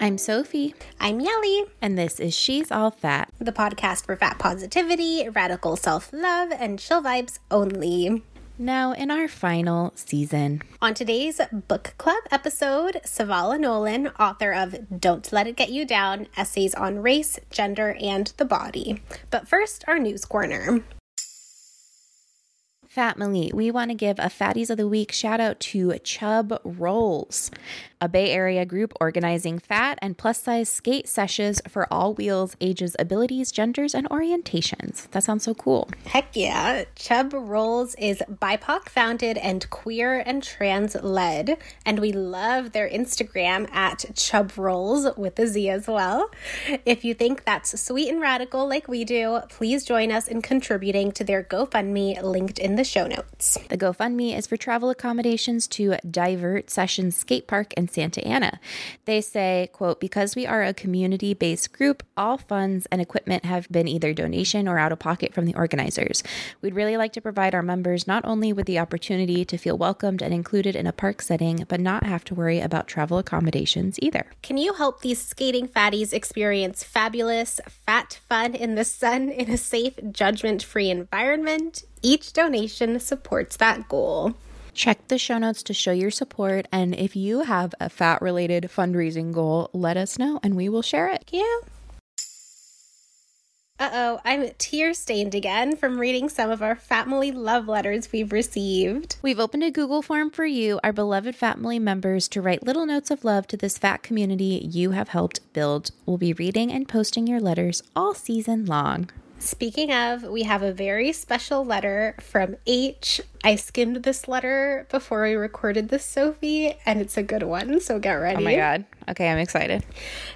I'm Sophie, I'm Yelly, and this is She's All Fat. the podcast for fat positivity, radical self love, and chill vibes only. Now, in our final season, On today's book club episode, Savala Nolan, author of Don't Let It Get You Down Essays on Race, Gender, and the Body. But first, our news corner. Fatmily, we want to give a Fatties of the Week shout out to Chub Rolls, a Bay Area group organizing fat and plus size skate sessions for all wheels, ages, abilities, genders, and orientations. That sounds so cool. Heck yeah. Chub Rolls is BIPOC founded and queer and trans led. And we love their Instagram at Chub Rolls with a Z as well. If you think that's sweet and radical like we do, please join us in contributing to their GoFundMe linked in the show notes. The GoFundMe is for travel accommodations to Divert Sessions Skate Park in Santa Ana. They say, quote, because we are a community-based group, all funds and equipment have been either donation or out of pocket from the organizers. We'd really like to provide our members not only with the opportunity to feel welcomed and included in a park setting, but not have to worry about travel accommodations either. Can you help these skating fatties experience fabulous, fat fun in the sun in a safe, judgment free environment? Each donation supports that goal. Check the show notes to show your support, and if you have a fat-related fundraising goal, let us know and we will share it. Yeah. Uh oh, I'm tear stained again from reading some of our family love letters we've received. We've opened a Google form for you, our beloved family members, to write little notes of love to this fat community you have helped build. We'll be reading and posting your letters all season long. Speaking of, we have a very special letter from H. I skimmed this letter before we recorded this, Sophie, and it's a good one, so get ready. Oh my god. Okay, I'm excited.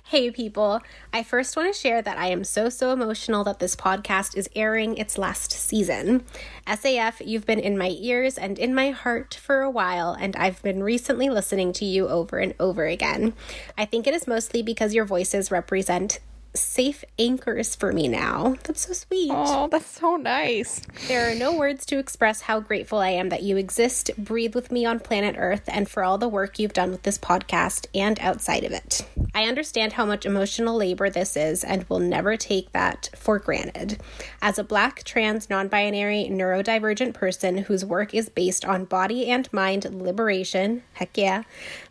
Hey, people. I first want to share that I am so, so emotional that this podcast is airing its last season. SAF, you've been in my ears and in my heart for a while, and I've been recently listening to you over and over again. I think it is mostly because your voices represent safe anchors for me now. That's so sweet. Oh, that's so nice. There are no words to express how grateful I am that you exist, breathe with me on planet Earth, and for all the work you've done with this podcast and outside of it. I understand how much emotional labor this is and will never take that for granted. As a black, trans, non binary, neurodivergent person whose work is based on body and mind liberation, heck yeah,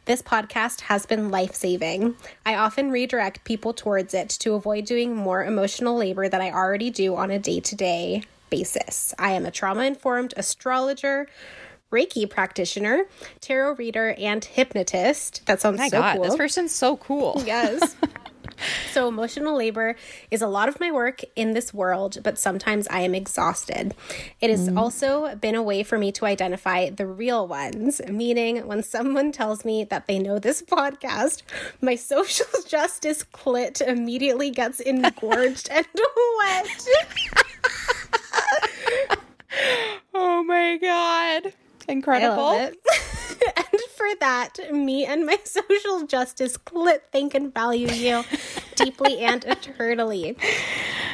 this podcast has been life saving. I often redirect people towards it to avoid doing more emotional labor that I already do on a day to day basis. I am a trauma informed astrologer. Reiki practitioner, tarot reader, and hypnotist. That sounds My so god, cool. this person's so cool. Yes. so, emotional labor is a lot of my work in this world, but sometimes I am exhausted. It has mm. also been a way for me to identify the real ones, meaning when someone tells me that they know this podcast, my social justice clit immediately gets engorged and wet. Oh my god. Incredible. and for that, me and my social justice clit thank and value you deeply and eternally.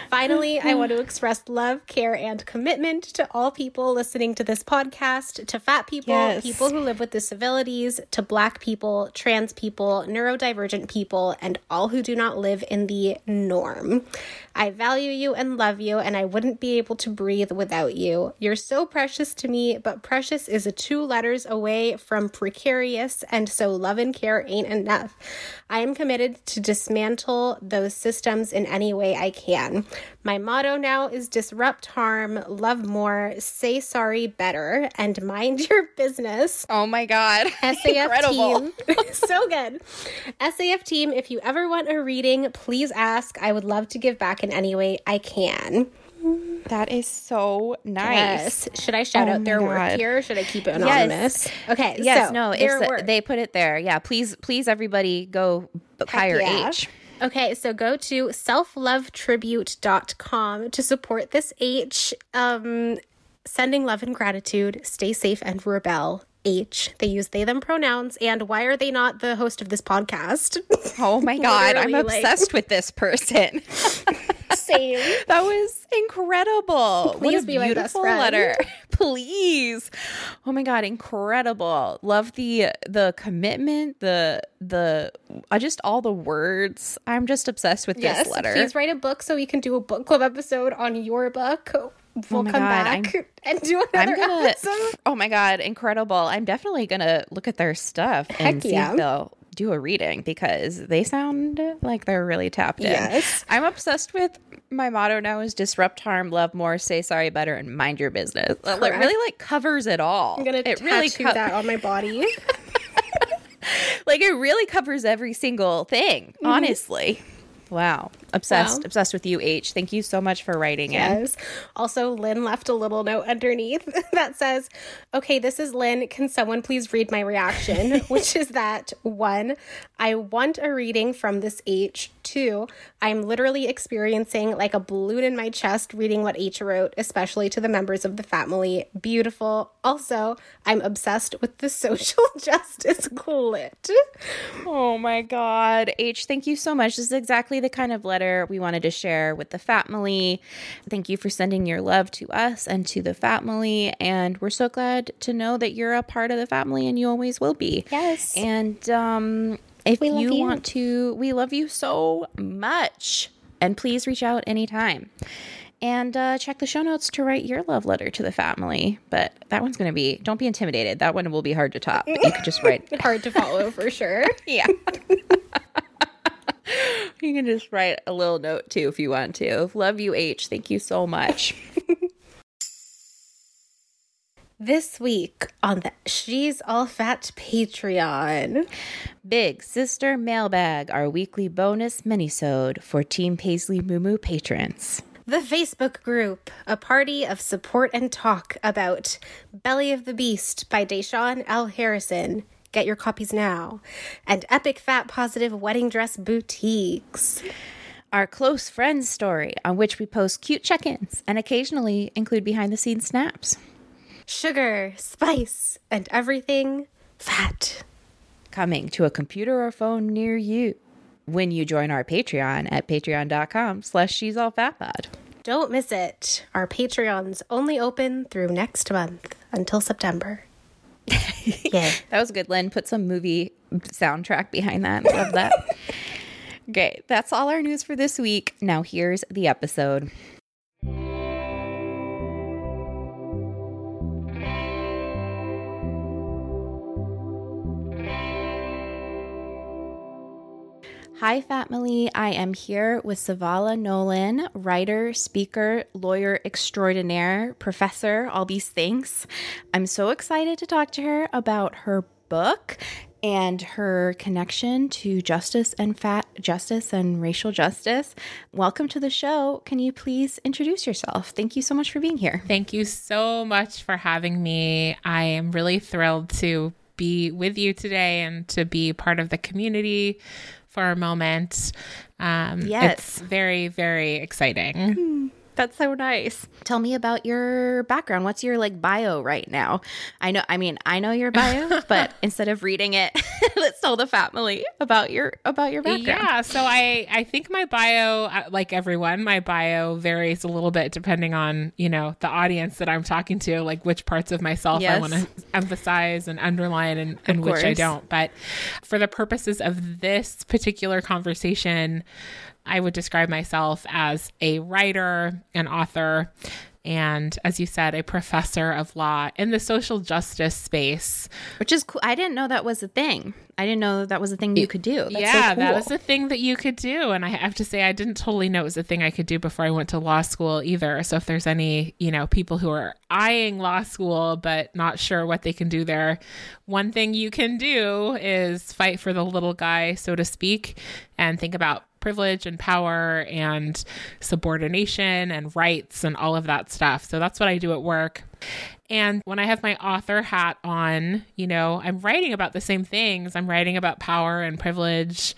Finally, I want to express love, care, and commitment to all people listening to this podcast, to fat people, Yes. people who live with disabilities, to black people, trans people, neurodivergent people, and all who do not live in the norm. I value you and love you, and I wouldn't be able to breathe without you. You're so precious to me, but precious is a two letters away from precarious, and so love and care ain't enough. I am committed to dismantle those systems in any way I can. My motto now is disrupt harm, love more, say sorry better, and mind your business. Oh my god. SAF Incredible. team. so good. SAF team, if you ever want a reading, please ask. I would love to give back in any way I can. That is so nice. Yes. Should I shout Oh out their my work here? Should I keep it anonymous? Okay. Yes, so, no, their it's work. they put it there. Yeah, please please everybody go hire yeah. H. Okay, so go to selflovetribute.com to support this H. Um, sending love and gratitude. Stay safe and rebel. H. They use they them pronouns. And why are they not the host of this podcast? Oh my god, I'm Literally, like- obsessed with this person. Same. That was incredible. Please what a be my best beautiful letter. Please. Oh my god, incredible. Love the the commitment, the the uh, just all the words. I'm just obsessed with Yes. this letter. Please write a book so we can do a book club episode on your book. We'll Oh come God, back I'm- and do I'm another gonna. episode. Oh my god, incredible! I'm definitely gonna look at their stuff and see yeah. if they'll do a reading because they sound like they're really tapped in. Yes. I'm obsessed with. My motto now is disrupt harm, love more, say sorry better, and mind your business. It really like covers it all. I'm gonna it tattoo really co- that on my body. like it really covers every single thing. Mm-hmm. Honestly, wow, obsessed. Wow. obsessed with you, H. Thank you so much for writing in. Yes. Also, Lynn left a little note underneath that says, Okay, this is Lynn. Can someone please read my reaction? Which is that one, I want a reading from this H. Two, I'm literally experiencing like a balloon in my chest reading what H wrote, especially to the members of the family. Beautiful. Also, I'm obsessed with the social justice clit. Oh my God. H, thank you so much. This is exactly the kind of letter we wanted to share with the family. Thank you for sending your love to us and to the family. And we're so glad to know that you're a part of the family and you always will be. Yes. And um, if We you, you. want to, we love you so much. And please reach out anytime. And uh, check the show notes to write your love letter to the family. But that one's going to be, don't be intimidated. That one will be hard to top. But you could just write Hard to follow for sure. yeah. you can just write a little note too if you want to. Love you, H. Thank you so much. This week on the She's All Fat Patreon. Big Sister Mailbag, our weekly bonus minisode for Team Paisley Moo patrons. The Facebook group, a party of support and talk about Belly of the Beast by Da'Shaun L. Harrison. Get your copies now. And Epic Fat Positive Wedding Dress Boutiques. Our close friends story, on which we post cute check ins and occasionally include behind the scenes snaps. Sugar, spice, and everything fat. Coming to a computer or phone near you when you join our Patreon at patreon.com slash she's all fat pod. Don't miss it. Our Patreon's only open through next month until September. yeah. That was good, Lynn. Put some movie soundtrack behind that. Love that. okay, that's all our news for this week. Now here's the episode. Hi, family. I am here with Savala Nolan, writer, speaker, lawyer extraordinaire, professor, all these things. I'm so excited to talk to her about her book and her connection to justice and fat justice and racial justice. Welcome to the show. Can you please introduce yourself? Thank you so much for being here. Thank you so much for having me. I am really thrilled to be with you today and to be part of the community for a moment. Um, Yes. It's very, very exciting. That's so nice. Tell me about your background. What's your like bio right now? I know I mean, I know your bio, but instead of reading it, let's tell the family about your about your background. Yeah, so I I think my bio uh, like everyone, my bio varies a little bit depending on, you know, the audience that I'm talking to, like which parts of myself I want to emphasize and underline and, and which I don't. But for the purposes of this particular conversation, I would describe myself as a writer, an author, and as you said, a professor of law in the social justice space. Which is cool. I didn't know that was a thing. I didn't know that was a thing you could do. That's yeah, so cool. that was a thing that you could do. And I have to say, I didn't totally know it was a thing I could do before I went to law school either. So if there's any, you know, people who are eyeing law school but not sure what they can do there, one thing you can do is fight for the little guy, so to speak, and think about privilege and power and subordination and rights and all of that stuff. So that's what I do at work. And when I have my author hat on, you know, I'm writing about the same things. I'm writing about power and privilege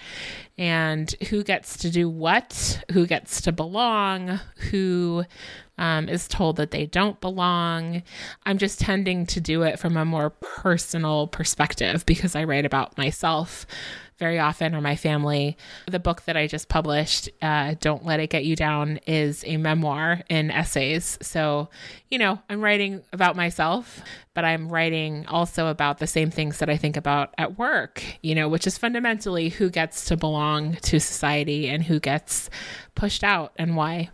and who gets to do what, who gets to belong, who um, is told that they don't belong. I'm just tending to do it from a more personal perspective because I write about myself very often or my family. The book that I just published, uh, Don't Let It Get You Down, is a memoir in essays. So, you know, I'm writing about myself, but I'm writing also about the same things that I think about at work, you know, which is fundamentally who gets to belong to society and who gets pushed out and why.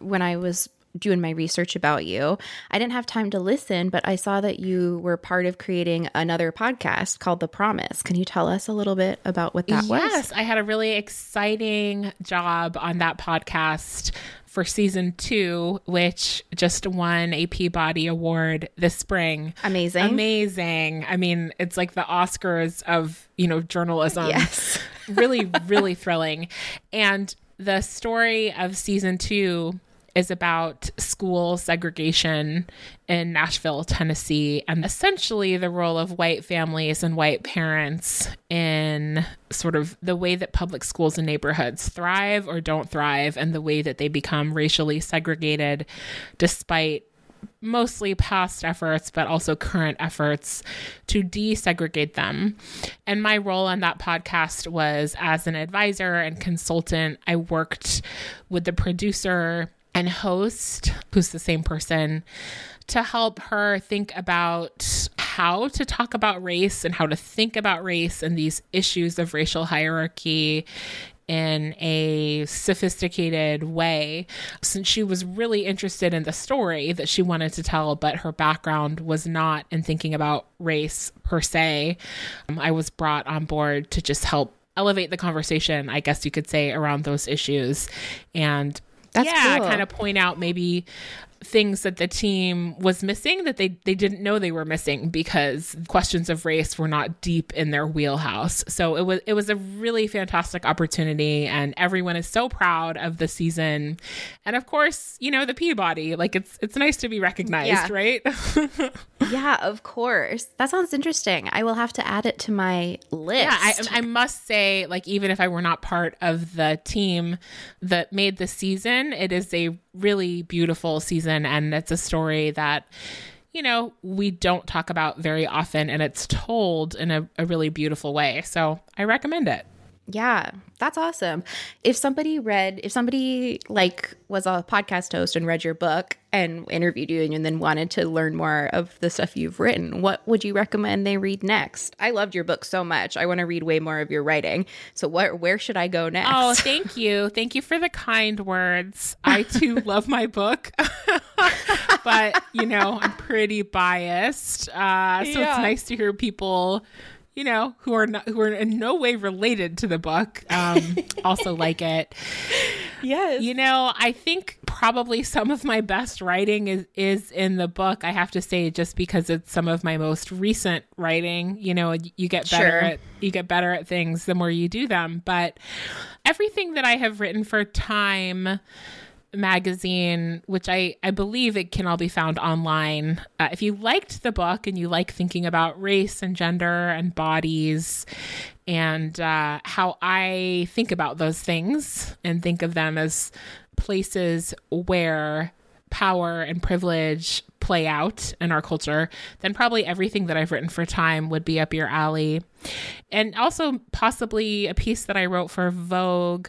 when I was doing my research about you, I didn't have time to listen, but I saw that you were part of creating another podcast called The Promise. Can you tell us a little bit about what that was? yes, I had a really exciting job on that podcast for season two, which just won a Peabody Award this spring. Amazing. Amazing. I mean, it's like the Oscars of, you know, journalism. Yes. really, really thrilling. And the story of season two is about school segregation in Nashville, Tennessee, and essentially the role of white families and white parents in sort of the way that public schools and neighborhoods thrive or don't thrive, and the way that they become racially segregated despite mostly past efforts, but also current efforts to desegregate them. And my role on that podcast was as an advisor and consultant. I worked with the producer and host, who's the same person, to help her think about how to talk about race and how to think about race and these issues of racial hierarchy in a sophisticated way since she was really interested in the story that she wanted to tell but her background was not in thinking about race per se. Um, i was brought on board to just help elevate the conversation i guess you could say around those issues and That's yeah cool. kind of point out maybe things that the team was missing that they they didn't know they were missing because questions of race were not deep in their wheelhouse. So it was it was a really fantastic opportunity and everyone is so proud of the season. And of course, you know, the Peabody, like it's it's nice to be recognized, Yeah. right? Yeah, of course. That sounds interesting. I will have to add it to my list. Yeah, I, I must say, like, even if I were not part of the team that made the season, it is a really beautiful season. And it's a story that, you know, we don't talk about very often. And it's told in a, a really beautiful way. So I recommend it. Yeah, that's awesome. If somebody read, if somebody like was a podcast host and read your book and interviewed you and then wanted to learn more of the stuff you've written, what would you recommend they read next? I loved your book so much. I want to read way more of your writing. So what where should I go next? Oh, thank you. Thank you for the kind words. I too love my book. but, you know, I'm pretty biased. Uh, so Yeah. it's nice to hear people, you know, who are not, who are in no way related to the book, um, also like it. yes. You know, I think probably some of my best writing is is in the book. I have to say, just because it's some of my most recent writing. You know, you get better Sure. at you get better at things the more you do them. But everything that I have written for Time magazine, which I, I believe it can all be found online. Uh, if you liked the book and you like thinking about race and gender and bodies and uh, how I think about those things and think of them as places where power and privilege play out in our culture, then probably everything that I've written for Time would be up your alley. And also, possibly a piece that I wrote for Vogue.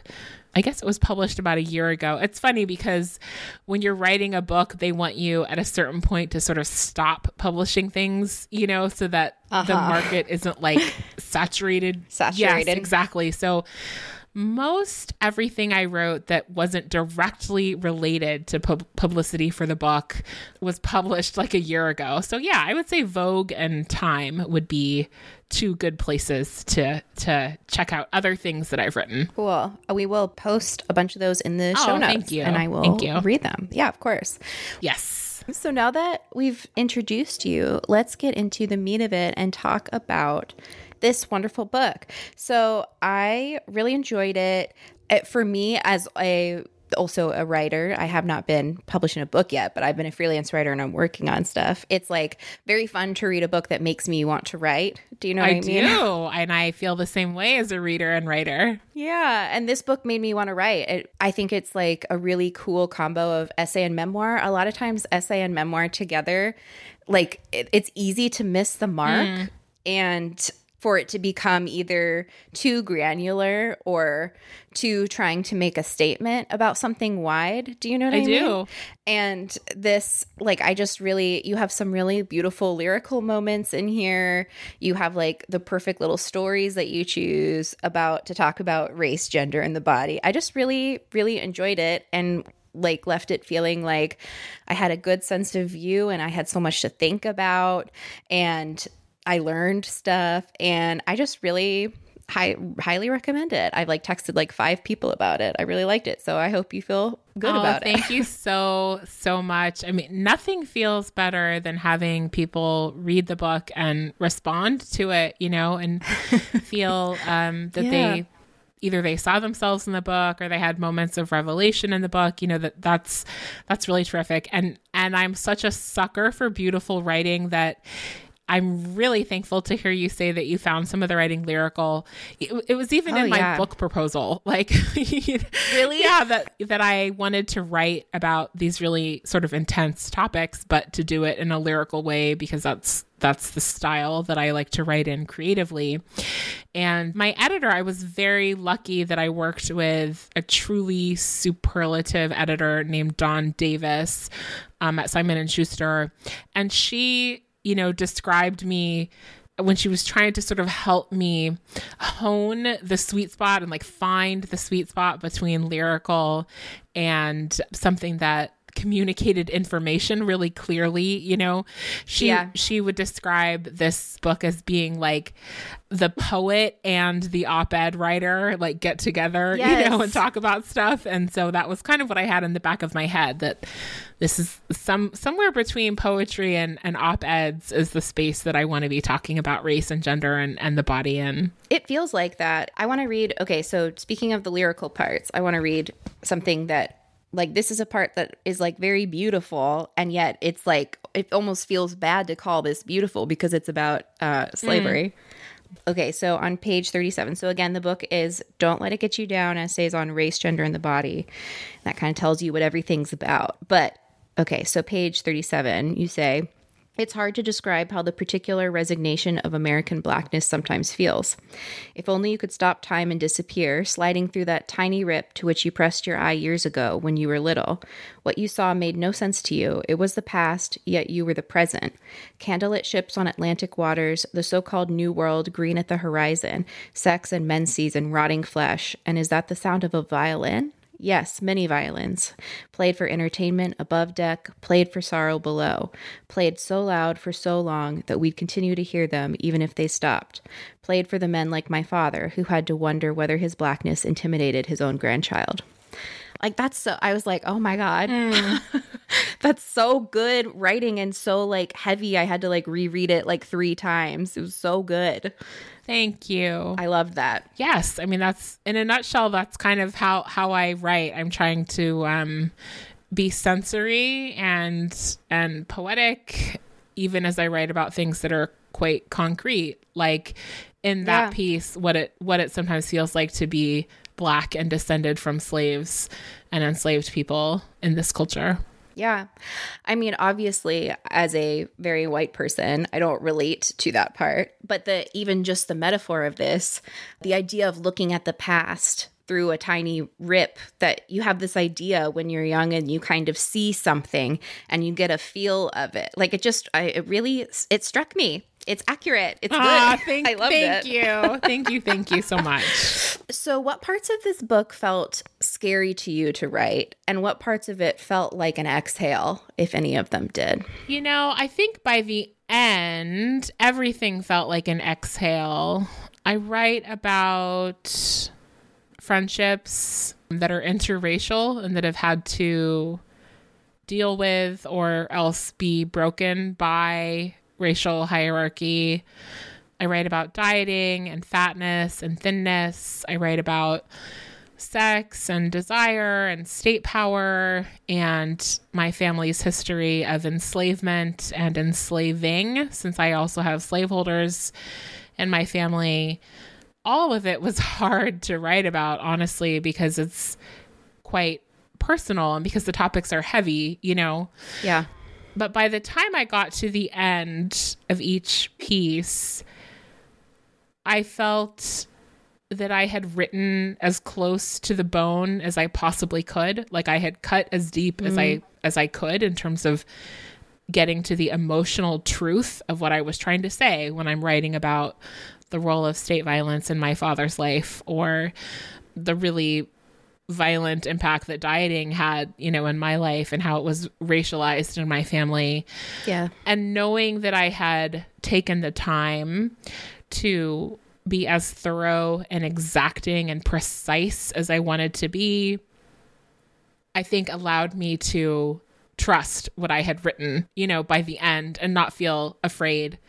I guess it was published about a year ago. It's funny because when you're writing a book, they want you at a certain point to sort of stop publishing things, you know, so that the uh-huh. market isn't like saturated. Saturated. Yes, exactly. So most everything I wrote that wasn't directly related to pub- publicity for the book was published like a year ago. So yeah, I would say Vogue and Time would be two good places to to check out other things that I've written. Cool. Uh, we will post a bunch of those in the oh, show Oh, notes. thank you. And I will Thank you. read them. Yeah, of course. Yes. So now that we've introduced you, let's get into the meat of it and talk about this wonderful book. So I really enjoyed it. it for me, as a also a writer, I have not been publishing a book yet, but I've been a freelance writer and I'm working on stuff. It's like very fun to read a book that makes me want to write. Do you know what I, I mean? do. And I feel the same way as a reader and writer. Yeah, and this book made me want to write. It, I think it's like a really cool combo of essay and memoir. A lot of times, essay and memoir together, like it, it's easy to miss the mark mm. and for it to become either too granular or too trying to make a statement about something wide. Do you know what I, I mean? do. And this, like, I just really, you have some really beautiful lyrical moments in here. You have like the perfect little stories that you choose about to talk about race, gender, and the body. I just really, really enjoyed it and like left it feeling like I had a good sense of view and I had so much to think about and I learned stuff and I just really high, highly recommend it. I've like texted like five people about it. I really liked it. So I hope you feel good oh, about it. thank you so, so much. I mean, nothing feels better than having people read the book and respond to it, you know, and feel um, that Yeah. they either they saw themselves in the book or they had moments of revelation in the book you know that that's that's really terrific and and i'm such a sucker for beautiful writing that I'm really thankful to hear you say that you found some of the writing lyrical. It, it was even Oh, in my yeah. book proposal, like Really? yeah, that that I wanted to write about these really sort of intense topics, but to do it in a lyrical way because that's that's the style that I like to write in creatively. And my editor, I was very lucky that I worked with a truly superlative editor named Dawn Davis um, at Simon and Schuster, and she, you know, described me when she was trying to sort of help me hone the sweet spot and like find the sweet spot between lyrical and something that communicated information really clearly you know she Yeah. she would describe this book as being like the poet and the op-ed writer like get together you know and talk about stuff and so that was kind of what i had in the back of my head that this is some somewhere between poetry and, and op-eds is the space that i want to be talking about race and gender and, and the body in It feels like that. I want to read. Okay, so speaking of the lyrical parts, I want to read something that, like, this is a part that is like very beautiful, and yet it's like it almost feels bad to call this beautiful because it's about uh, slavery. Okay, so on page 37. So again, the book is Don't Let It Get You Down Essays on Race, Gender, and the Body. That kind of tells you what everything's about. But okay, so page 37, you say, it's hard to describe how the particular resignation of American blackness sometimes feels. If only you could stop time and disappear, sliding through that tiny rip to which you pressed your eye years ago when you were little. What you saw made no sense to you. It was the past, yet you were the present. Candlelit ships on Atlantic waters, the so called New World green at the horizon, sex and menses and rotting flesh. And is that the sound of a violin? Yes, many violins. Played for entertainment above deck, played for sorrow below. Played so loud for so long that we'd continue to hear them even if they stopped. Played for the men like my father, who had to wonder whether his blackness intimidated his own grandchild. Like, that's so, I was like, oh my God. that's so good writing and so like heavy. I had to like reread it like three times. It was so good. thank you I love that. yes i mean that's in a nutshell that's kind of how how i write i'm trying to um be sensory and and poetic even as i write about things that are quite concrete like in that Yeah. piece what it what it sometimes feels like to be black and descended from slaves and enslaved people in this culture. Yeah. I mean, obviously, as a very white person, I don't relate to that part. But the even just the metaphor of this, the idea of looking at the past through a tiny rip that you have this idea when you're young and you kind of see something and you get a feel of it. Like it just I it really it struck me. It's accurate. It's Ah, good. thank, I loved thank it. you. Thank you. Thank you so much. So, what parts of this book felt scary to you to write, and what parts of it felt like an exhale, if any of them did? You know, I think by the end, everything felt like an exhale. I write about friendships that are interracial and that have had to deal with or else be broken by racial hierarchy. I write about dieting and fatness and thinness. I write about sex and desire and state power and my family's history of enslavement and enslaving, since I also have slaveholders in my family. All of it was hard to write about, honestly, because it's quite personal and because the topics are heavy, you know. Yeah. But by the time I got to the end of each piece, I felt that I had written as close to the bone as I possibly could. Like I had cut as deep as I mm. as I could in terms of getting to the emotional truth of what I was trying to say when I'm writing about the role of state violence in my father's life or the really violent impact that dieting had, you know, in my life and how it was racialized in my family. Yeah. And knowing that I had taken the time to be as thorough and exacting and precise as I wanted to be, I think allowed me to trust what I had written, you know, by the end and not feel afraid.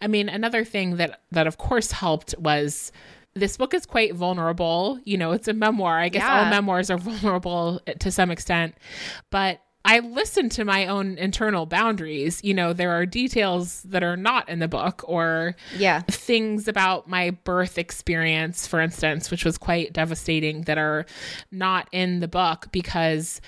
I mean, another thing that that of course helped was this book is quite vulnerable. You know, it's a memoir. I guess all memoirs are vulnerable to some extent. But I listen to my own internal boundaries. You know, there are details that are not in the book or Yeah. things about my birth experience, for instance, which was quite devastating, that are not in the book because,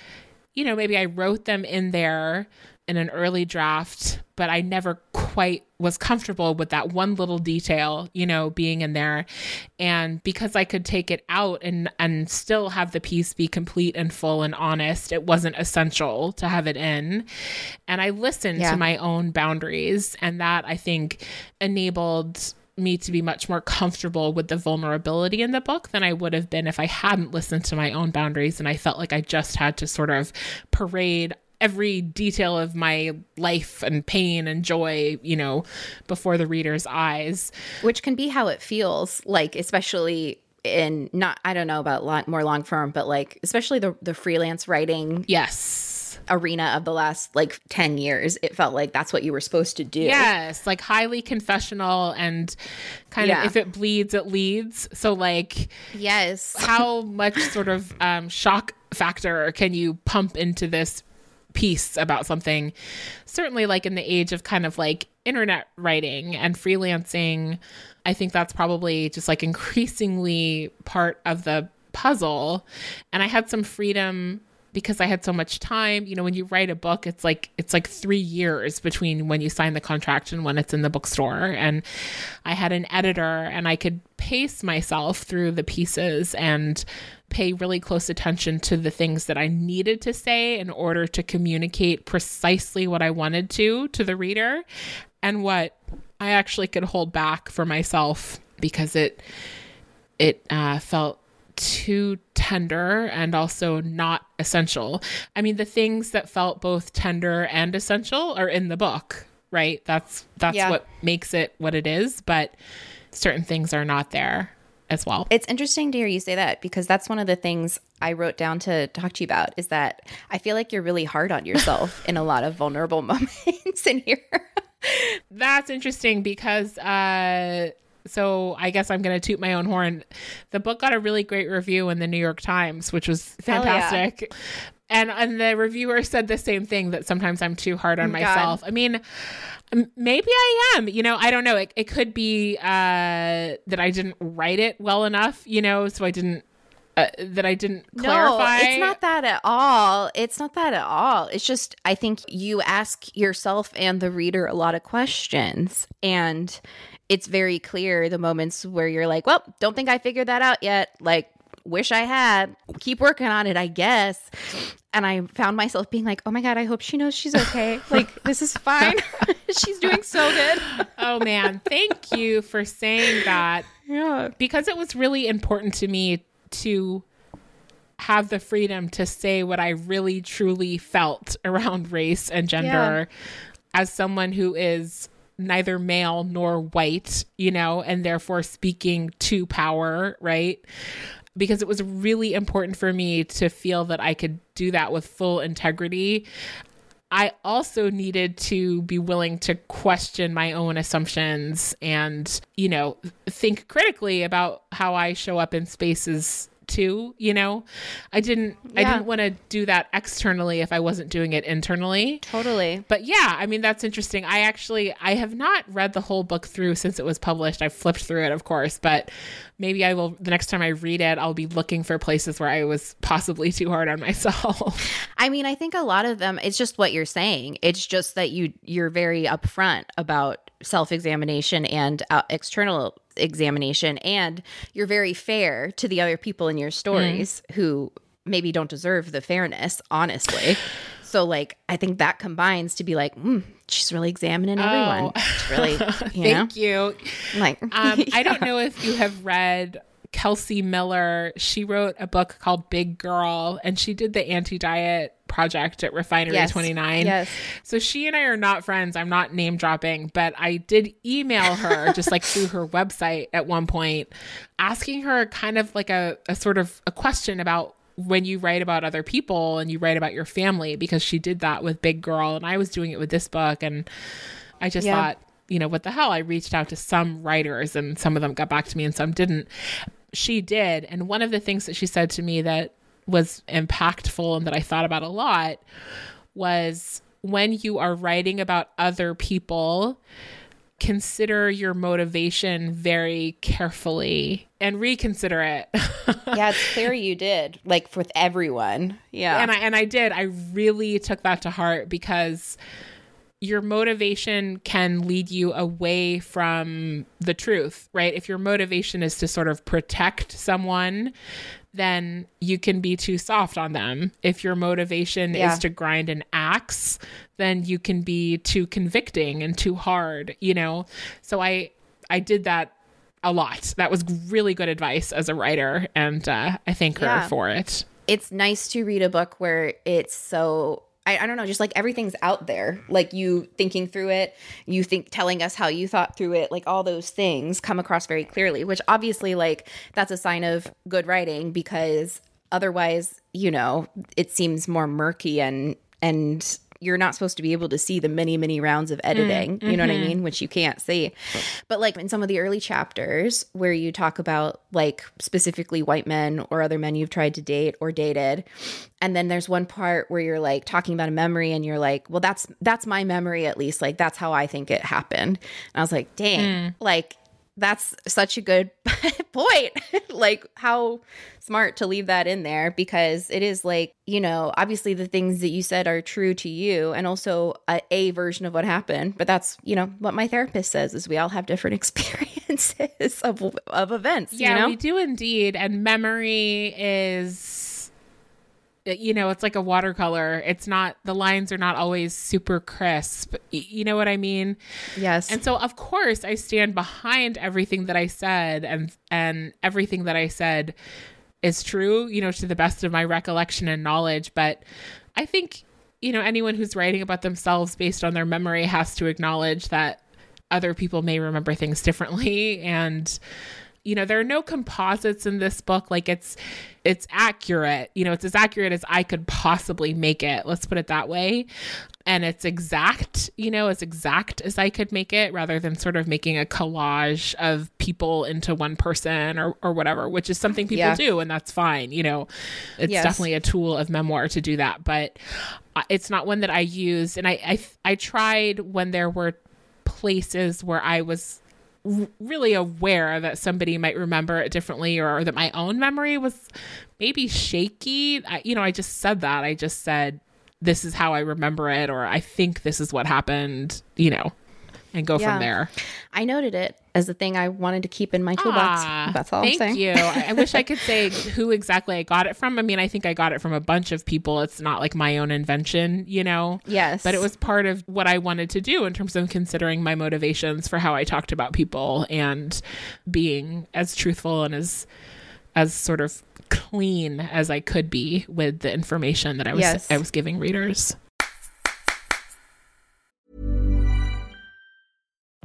you know, maybe I wrote them in there in an early draft, but I never quite was comfortable with that one little detail, you know, being in there. And because I could take it out and and still have the piece be complete and full and honest, it wasn't essential to have it in. And I listened Yeah. to my own boundaries and that I think enabled me to be much more comfortable with the vulnerability in the book than I would have been if I hadn't listened to my own boundaries and I felt like I just had to sort of parade every detail of my life and pain and joy, you know, before the reader's eyes. Which can be how it feels, like, especially in not, I don't know about long, more long form, but like, especially the, the freelance writing Yes. arena of the last like 10 years. It felt like that's what you were supposed to do. Yes, like highly confessional and kind Yeah. of if it bleeds, it leads. So like Yes. how much sort of um, shock factor can you pump into this piece about something. Certainly like in the age of kind of like internet writing and freelancing i think that's probably just like increasingly part of the puzzle. And i had some freedom because I had so much time. You know, when you write a book, it's like it's like 3 years between when you sign the contract and when it's in the bookstore. And I had an editor and I could pace myself through the pieces and pay really close attention to the things that I needed to say in order to communicate precisely what I wanted to to the reader and what I actually could hold back for myself because it it uh, felt too tender and also not essential. I mean, the things that felt both tender and essential are in the book, right? That's that's Yeah. what makes it what it is, but certain things are not there as well. It's interesting to hear you say that because that's one of the things I wrote down to talk to you about is that I feel like you're really hard on yourself in a lot of vulnerable moments in here. That's interesting because uh so I guess I'm going to toot my own horn. The book got a really great review in the New York Times, which was Hell yeah. fantastic. and and the reviewer said the same thing that sometimes I'm too hard on God. myself. I mean, maybe I am. You know, I don't know. It, it could be uh, that I didn't write it well enough. You know, so I didn't. Uh, that I didn't clarify. No, it's not that at all. It's not that at all. It's just I think you ask yourself and the reader a lot of questions and it's very clear the moments where you're like, "Well, don't think I figured that out yet." Like, wish I had. Keep working on it, I guess. And I found myself being like, "Oh my god, I hope she knows she's okay. like, this is fine. she's doing so good." oh man, thank you for saying that Yeah. because it was really important to me to have the freedom to say what I really truly felt around race and gender as someone who is neither male nor white, you know, and therefore speaking to power, right? Because it was really important for me to feel that I could do that with full integrity. I also needed to be willing to question my own assumptions and, you know, think critically about how I show up in spaces too, you know. I didn't I didn't want to do that externally if I wasn't doing it internally. Totally. But yeah, I mean that's interesting. I actually I have not read the whole book through since it was published. I flipped through it, of course, but maybe I will the next time I read it, I'll be looking for places where I was possibly too hard on myself. I mean, I think a lot of them it's just what you're saying. It's just that you you're very upfront about self-examination and uh, external examination and you're very fair to the other people in your stories who maybe don't deserve the fairness, honestly. So like I think that combines to be like, mm, she's really examining everyone. It's really, you know, Thank you. like Um, I don't know if you have read Kelsey Miller. She wrote a book called Big Girl, and she did the anti diet project at Refinery Yes. 29. Yes. So she and I are not friends. I'm not name dropping, but I did email her just like through her website at one point, asking her kind of like a, a sort of a question about when you write about other people and you write about your family, because she did that with Big Girl, and I was doing it with this book. And I just Yeah. thought, you know, what the hell? I reached out to some writers and some of them got back to me and some didn't. She did. And one of the things that she said to me that was impactful and that I thought about a lot was when you are writing about other people, consider your motivation very carefully and reconsider it. yeah, it's clear you did. Like with everyone. Yeah. and I and I did. I really took that to heart because your motivation can lead you away from the truth, right? If your motivation is to sort of protect someone, then you can be too soft on them. If your motivation Yeah. is to grind an axe, then you can be too convicting and too hard, you know? So I I did that a lot. That was really good advice as a writer and uh, I thank her Yeah. for it. it's nice to read a book where it's so I, I don't know, just like everything's out there. Like you thinking through it, you think telling us how you thought through it, like all those things come across very clearly, which obviously like that's a sign of good writing because otherwise, you know, it seems more murky and and you're not supposed to be able to see the many many rounds of mm, editing you know what i mm-hmm. mean which you can't see. But like in some of the early chapters where you talk about like specifically white men or other men you've tried to date or dated and then there's one part where you're like talking about a memory and you're like well that's that's my memory at least. Like that's how i think it happened. And i was like dang. Mm. Like that's such a good point. like how smart to leave that in there because it is like, you know, obviously the things that you said are true to you and also a, a version of what happened, but that's, you know, what my therapist says is we all have different experiences of of events, Yeah, you know? we do indeed. And memory is, Uh, you know, it's like a watercolor. It's not, the lines are not always super crisp. You know what I mean? yes. And so, of course, I stand behind everything that I said, and and everything that I said is true. You know, to the best of my recollection and knowledge. But I think you know anyone who's writing about themselves based on their memory has to acknowledge that other people may remember things differently, and You know, there are no composites in this book. Like it's it's accurate. You know, it's as accurate as I could possibly make it. Let's put it that way. And it's exact, you know, as exact as I could make it rather than sort of making a collage of people into one person or, or whatever, which is something people Yeah. do. And that's fine. You know, it's Yes. definitely a tool of memoir to do that. But uh, it's not one that I used. And I, I, I tried when there were places where I was really aware that somebody might remember it differently or that my own memory was maybe shaky. I, you know, I just said that. I just said, this is how I remember it, or I think this is what happened, you know, and go Yeah. from there. I noted it as the thing I wanted to keep in my toolbox. Ah, That's all Thank I'm saying. you. I, I wish I could say who exactly I got it from. I mean, I think I got it from a bunch of people. It's not like my own invention, you know? Yes. But it was part of what I wanted to do in terms of considering my motivations for how I talked about people and being as truthful and as as sort of clean as I could be with the information that I was Yes. I was giving readers.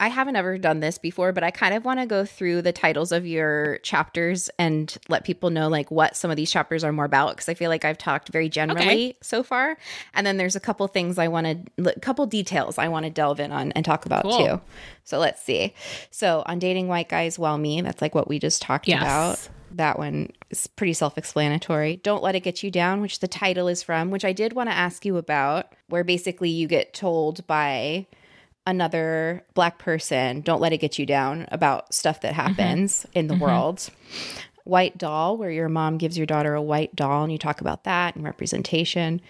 I haven't ever done this before, but I kind of want to go through the titles of your chapters and let people know like what some of these chapters are more about because I feel like I've talked very generally Okay. so far. And then there's a couple things I want to a couple details I want to delve in on and talk about Cool. too. So let's see. So on dating white guys well me, that's like what we just talked Yes. about. That one is pretty self explanatory. Don't Let It Get You Down, which the title is from, which I did want to ask you about, where basically you get told by another black person, don't let it get you down about stuff that mm-hmm. happens in the mm-hmm. world. White doll, where your mom gives your daughter a white doll and you talk about that and representation.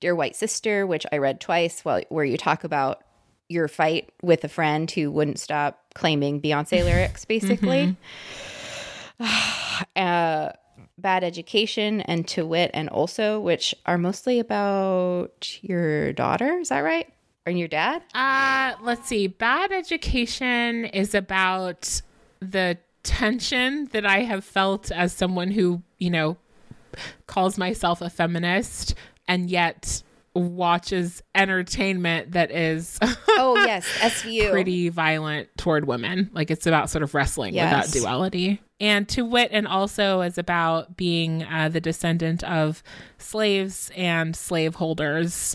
Dear White Sister, which I read twice, well, where you talk about your fight with a friend who wouldn't stop claiming Beyonce lyrics, basically. Mm-hmm. uh, bad education and to wit and also which are mostly about your daughter is that right and your dad Uh, let's see. Bad education is about the tension that I have felt as someone who, you know, calls myself a feminist and yet watches entertainment that is oh yes svu pretty violent toward women. Like it's about sort of wrestling Yes. with that duality. And to wit, and also is about being uh, the descendant of slaves and slaveholders,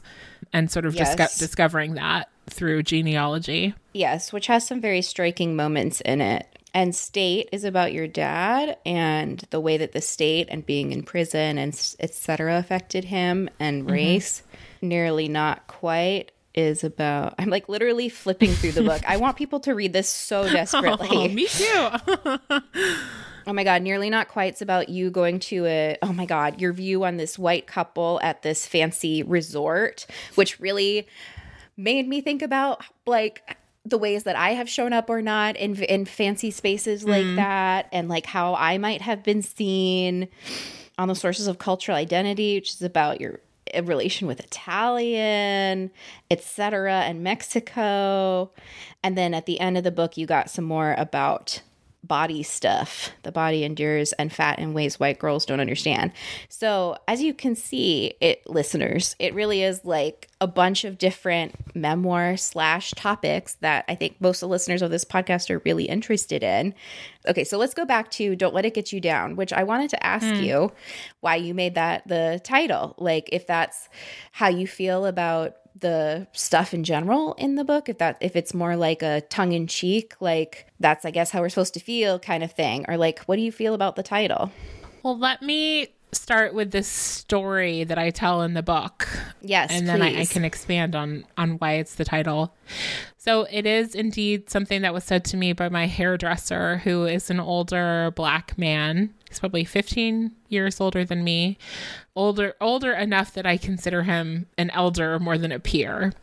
and sort of disco- discovering that through genealogy. yes which has some very striking moments in it. And state is about your dad and the way that the state and being in prison and etc affected him and mm-hmm. race. Nearly not quite is about i'm like literally flipping through the book. I want people to read this so oh, desperately. Oh, me too. Oh my God, nearly not quite. It's about you going to a, oh my God, your view on this white couple at this fancy resort, which really made me think about like the ways that I have shown up or not in, in fancy spaces like mm. that and like how I might have been seen on the sources of cultural identity, which is about your relation with Italian, etc., and Mexico. And then at the end of the book, you got some more about body stuff. The body endures and fat in ways white girls don't understand. So, as you can see, it listeners, it really is like a bunch of different memoir slash topics that I think most of the listeners of this podcast are really interested in. Okay, so let's go back to Don't Let It Get You Down, which I wanted to ask hmm. you why you made that the title. Like, if that's how you feel about the stuff in general in the book if that if it's more like a tongue in cheek like that's I guess how we're supposed to feel kind of thing or like what do you feel about the title? Well, let me start with this story that I tell in the book. Yes, and then I, I can expand on on why it's the title. So it is indeed something that was said to me by my hairdresser, who is an older black man. He's probably 15 years older than me, older older enough that I consider him an elder more than a peer.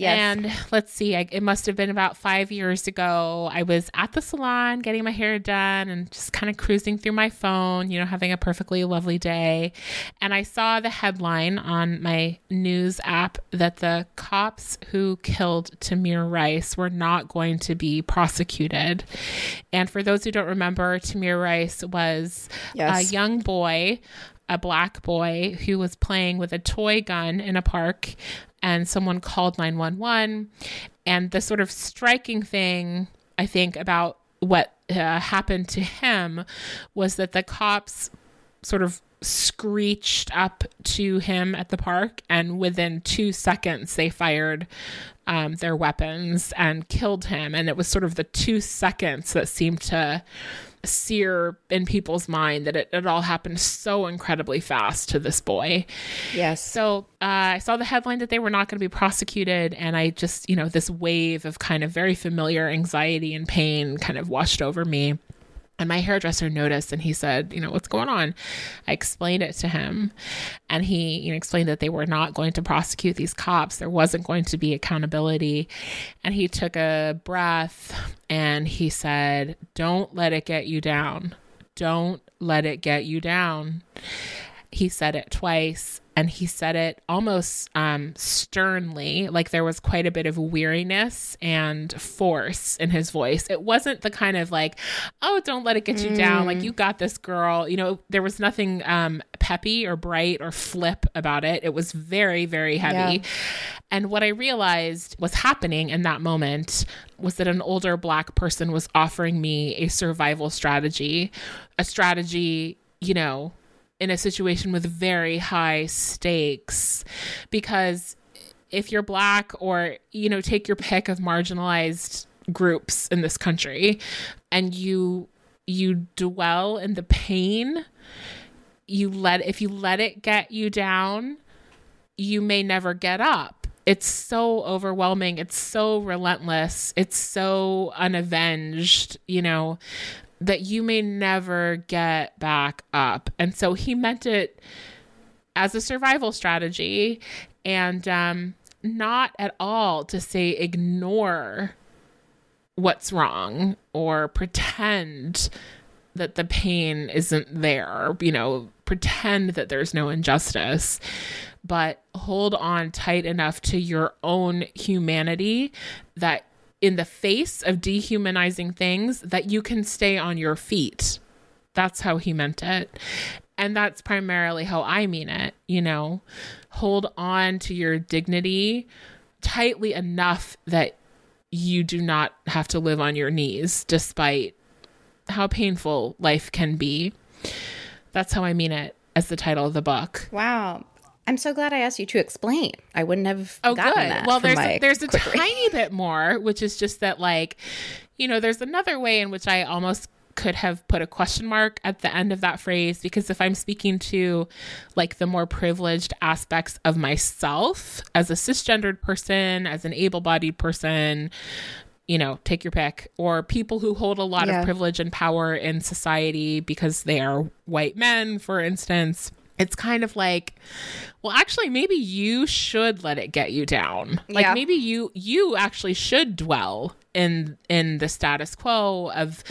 Yes. And let's see, I, it must have been about five years ago. I was at the salon getting my hair done and just kind of cruising through my phone, you know, having a perfectly lovely day. And I saw the headline on my news app that the cops who killed Tamir Rice were not going to be prosecuted. And for those who don't remember, Tamir Rice was Yes. a young boy a black boy who was playing with a toy gun in a park and someone called 911 and the sort of striking thing i think about what uh, happened to him was that the cops sort of screeched up to him at the park and within two seconds they fired um, their weapons and killed him. And it was sort of the two seconds that seemed to sear in people's mind that it, it all happened so incredibly fast to this boy yes. so uh, I saw the headline that they were not going to be prosecuted, and I just, you know, this wave of kind of very familiar anxiety and pain kind of washed over me. And my hairdresser noticed and he said, You know, what's going on? I explained it to him. And he you know, explained that they were not going to prosecute these cops. There wasn't going to be accountability. And he took a breath and he said, Don't let it get you down. Don't let it get you down. He said it twice and he said it almost um, sternly, like there was quite a bit of weariness and force in his voice. It wasn't the kind of like, oh, don't let it get you down. Like, you got this girl. You know, there was nothing um, peppy or bright or flip about it. It was very, very heavy. Yeah. And what I realized was happening in that moment was that an older black person was offering me a survival strategy, a strategy, you know, in a situation with very high stakes because if you're black or you know take your pick of marginalized groups in this country and you you dwell in the pain you let if you let it get you down you may never get up. It's so overwhelming. It's so relentless. It's so unavenged you know that you may never get back up. And so he meant it as a survival strategy and um, not at all to say ignore what's wrong or pretend that the pain isn't there, you know, pretend that there's no injustice, but hold on tight enough to your own humanity that in the face of dehumanizing things that you can stay on your feet. That's how he meant it. And that's primarily how I mean it, you know. Hold on to your dignity tightly enough that you do not have to live on your knees despite how painful life can be. That's how I mean it as the title of the book. Wow. I'm so glad I asked you to explain. I wouldn't have Oh, gotten good. that. Well, there's a, there's a tiny bit more, which is just that, like, you know, there's another way in which I almost could have put a question mark at the end of that phrase because if I'm speaking to like the more privileged aspects of myself as a cisgendered person, as an able-bodied person, you know, take your pick, or people who hold a lot Yeah. of privilege and power in society because they are white men, for instance. It's kind of like, well, actually, maybe you should let it get you down. Like Yeah. maybe you you actually should dwell in in the status quo of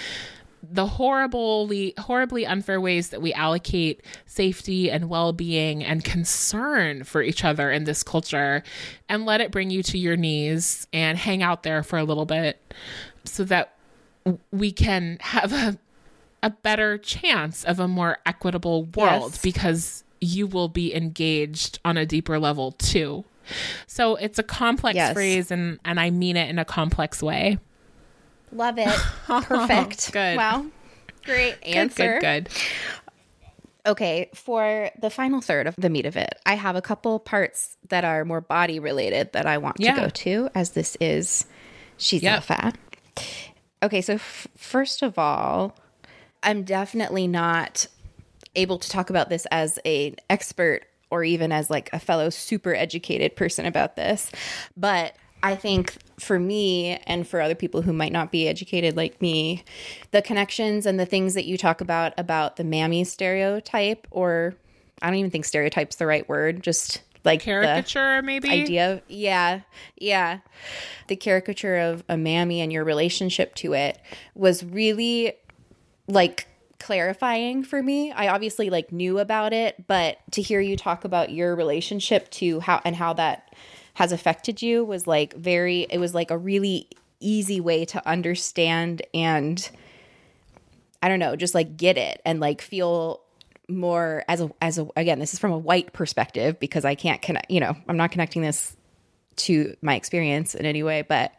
the horribly horribly unfair ways that we allocate safety and well-being and concern for each other in this culture and let it bring you to your knees and hang out there for a little bit so that we can have a a better chance of a more equitable world Yes. because you will be engaged on a deeper level too. So it's a complex Yes. phrase and and I mean it in a complex way. Love it. Perfect. Good. Wow. Great answer. Good, good. Okay, for the final third of the meat of it, I have a couple parts that are more body related that I want Yeah. to go to, as this is She's Yep. All Fat. Okay, so f- first of all, I'm definitely not able to talk about this as an expert or even as like a fellow super educated person about this. But I think for me and for other people who might not be educated like me, the connections and the things that you talk about about the mammy stereotype, or I don't even think stereotype's the right word, just like Caricature, maybe? idea of yeah yeah the caricature of a mammy and your relationship to it was really like clarifying for me. I obviously like knew about it but to hear you talk about your relationship to how and how that has affected you was like very it was like a really easy way to understand and I don't know, just like get it and like feel more as a as a again, this is from a white perspective because I can't connect, you know, I'm not connecting this to my experience in any way, but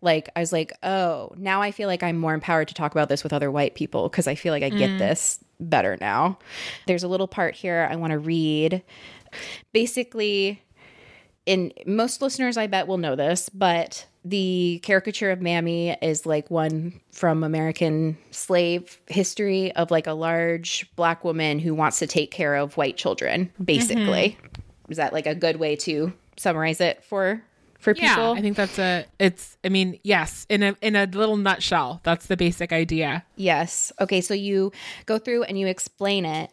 like I was like, oh, now I feel like I'm more empowered to talk about this with other white people because I feel like I get mm. this better now. There's a little part here I want to read. Basically, in most listeners I bet will know this, but the caricature of Mammy is like one from American slave history of like a large black woman who wants to take care of white children, mm-hmm. basically. Is that like a good way to summarize it for for Yeah, people? I think that's a. It's. I mean, yes. In a in a little nutshell, that's the basic idea. Yes. Okay, so you go through and you explain it.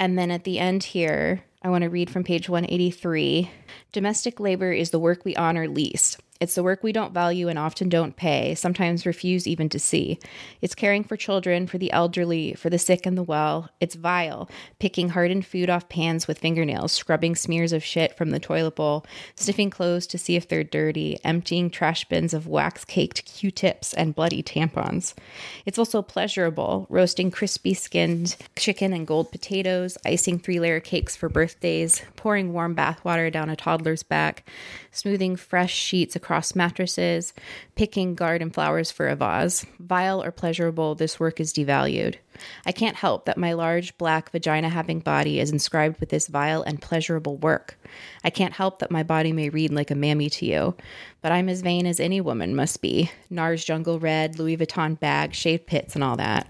And then at the end here, I want to read from page 183. Domestic labor is the work we honor least. It's the work we don't value and often don't pay, sometimes refuse even to see. It's caring for children, for the elderly, for the sick and the well. It's vile, picking hardened food off pans with fingernails, scrubbing smears of shit from the toilet bowl, sniffing clothes to see if they're dirty, emptying trash bins of wax caked Q tips and bloody tampons. It's also pleasurable, roasting crispy skinned chicken and gold potatoes, icing three layer cakes for birthdays, pouring warm bathwater down a toddler's back, smoothing fresh sheets across mattresses, picking garden flowers for a vase. Vile or pleasurable, this work is devalued. I can't help that my large black vagina having body is inscribed with this vile and pleasurable work. I can't help that my body may read like a mammy to you, but I'm as vain as any woman must be. NARS jungle red, Louis Vuitton bag, shaved pits, and all that.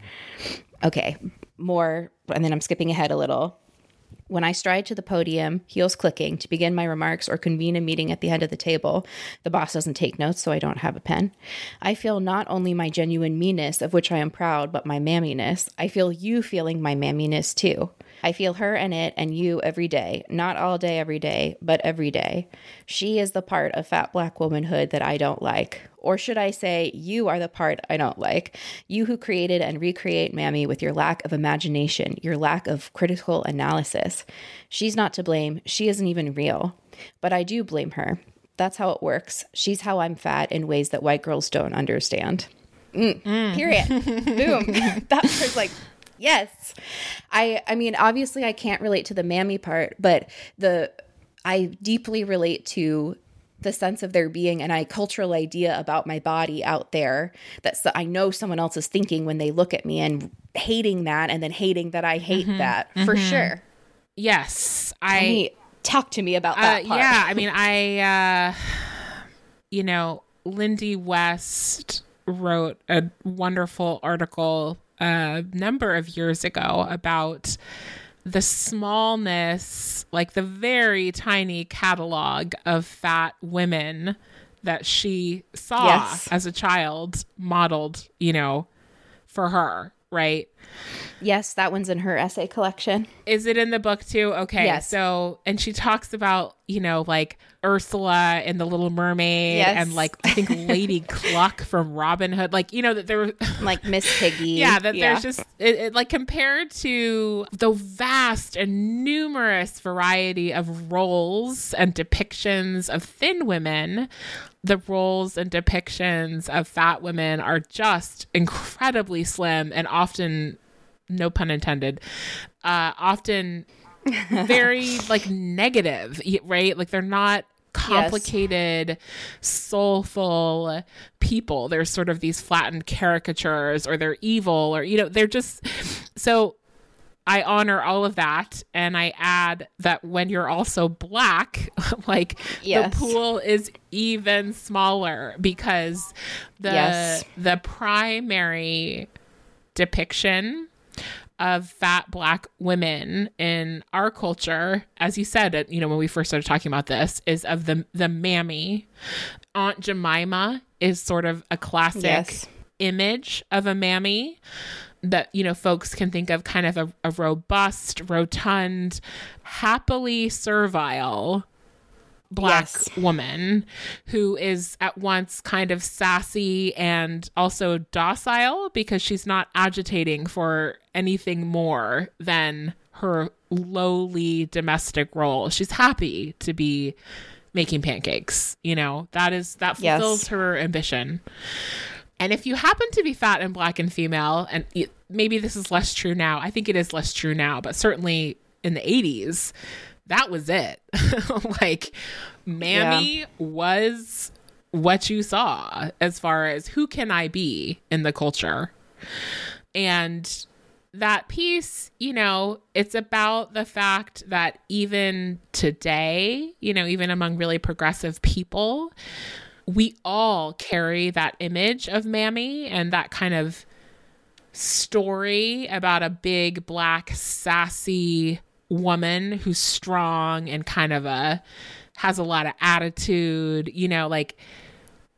Okay, more, and then I'm skipping ahead a little. When I stride to the podium, heels clicking, to begin my remarks or convene a meeting at the end of the table, the boss doesn't take notes, so I don't have a pen. I feel not only my genuine meanness, of which I am proud, but my mamminess. I feel you feeling my mamminess too. I feel her and it and you every day, not all day, every day, but every day. She is the part of fat black womanhood that I don't like. Or should I say, you are the part I don't like. You who created and recreate Mammy with your lack of imagination, your lack of critical analysis. She's not to blame. She isn't even real. But I do blame her. That's how it works. She's how I'm fat in ways that white girls don't understand. Mm, Period. Boom. that was like, yes. I I mean, obviously I can't relate to the mammy part, but the I deeply relate to the sense of there being an I cultural idea about my body out there that so I know someone else is thinking when they look at me and hating that and then hating that I hate that for sure. Yes, I. talk to me about Uh, that part. yeah, I mean, I, uh, you know, Lindy West wrote a wonderful article a number of years ago about the smallness, like the very tiny catalog of fat women that she saw Yes. as a child modeled, you know, for her, right? Yes, that one's in her essay collection. Is it in the book too? Okay. Yes. So, and she talks about, you know, like Ursula and the Little Mermaid Yes. and like, I think Lady Cluck from Robin Hood. Like, you know, that there were, Like Miss Piggy. yeah, that there's just, it, it, like, compared to the vast and numerous variety of roles and depictions of thin women, the roles and depictions of fat women are just incredibly slim and often, no pun intended, uh, often very like negative, right? Like they're not complicated, soulful people. They're sort of these flattened caricatures or they're evil or, you know, they're just so I honor all of that and I add that when you're also black, like Yes. the pool is even smaller because the Yes. the primary depiction of fat black women in our culture, as you said, uh, you know, when we first started talking about this, is of the the mammy. Aunt Jemima is sort of a classic Yes. image of a mammy that you know folks can think of kind of a, a robust rotund happily servile black Yes. woman who is at once kind of sassy and also docile because she's not agitating for anything more than her lowly domestic role. She's happy to be making pancakes, you know. That is that Yes. fulfills her ambition. And if you happen to be fat and black and female, and maybe this is less true now, I think it is less true now, but certainly in the 80s, that was it. like, Mammy was what you saw as far as who can I be in the culture. And that piece, you know, it's about the fact that even today, you know, even among really progressive people, we all carry that image of Mammy and that kind of story about a big, black, sassy woman who's strong and kind of a has a lot of attitude, you know, like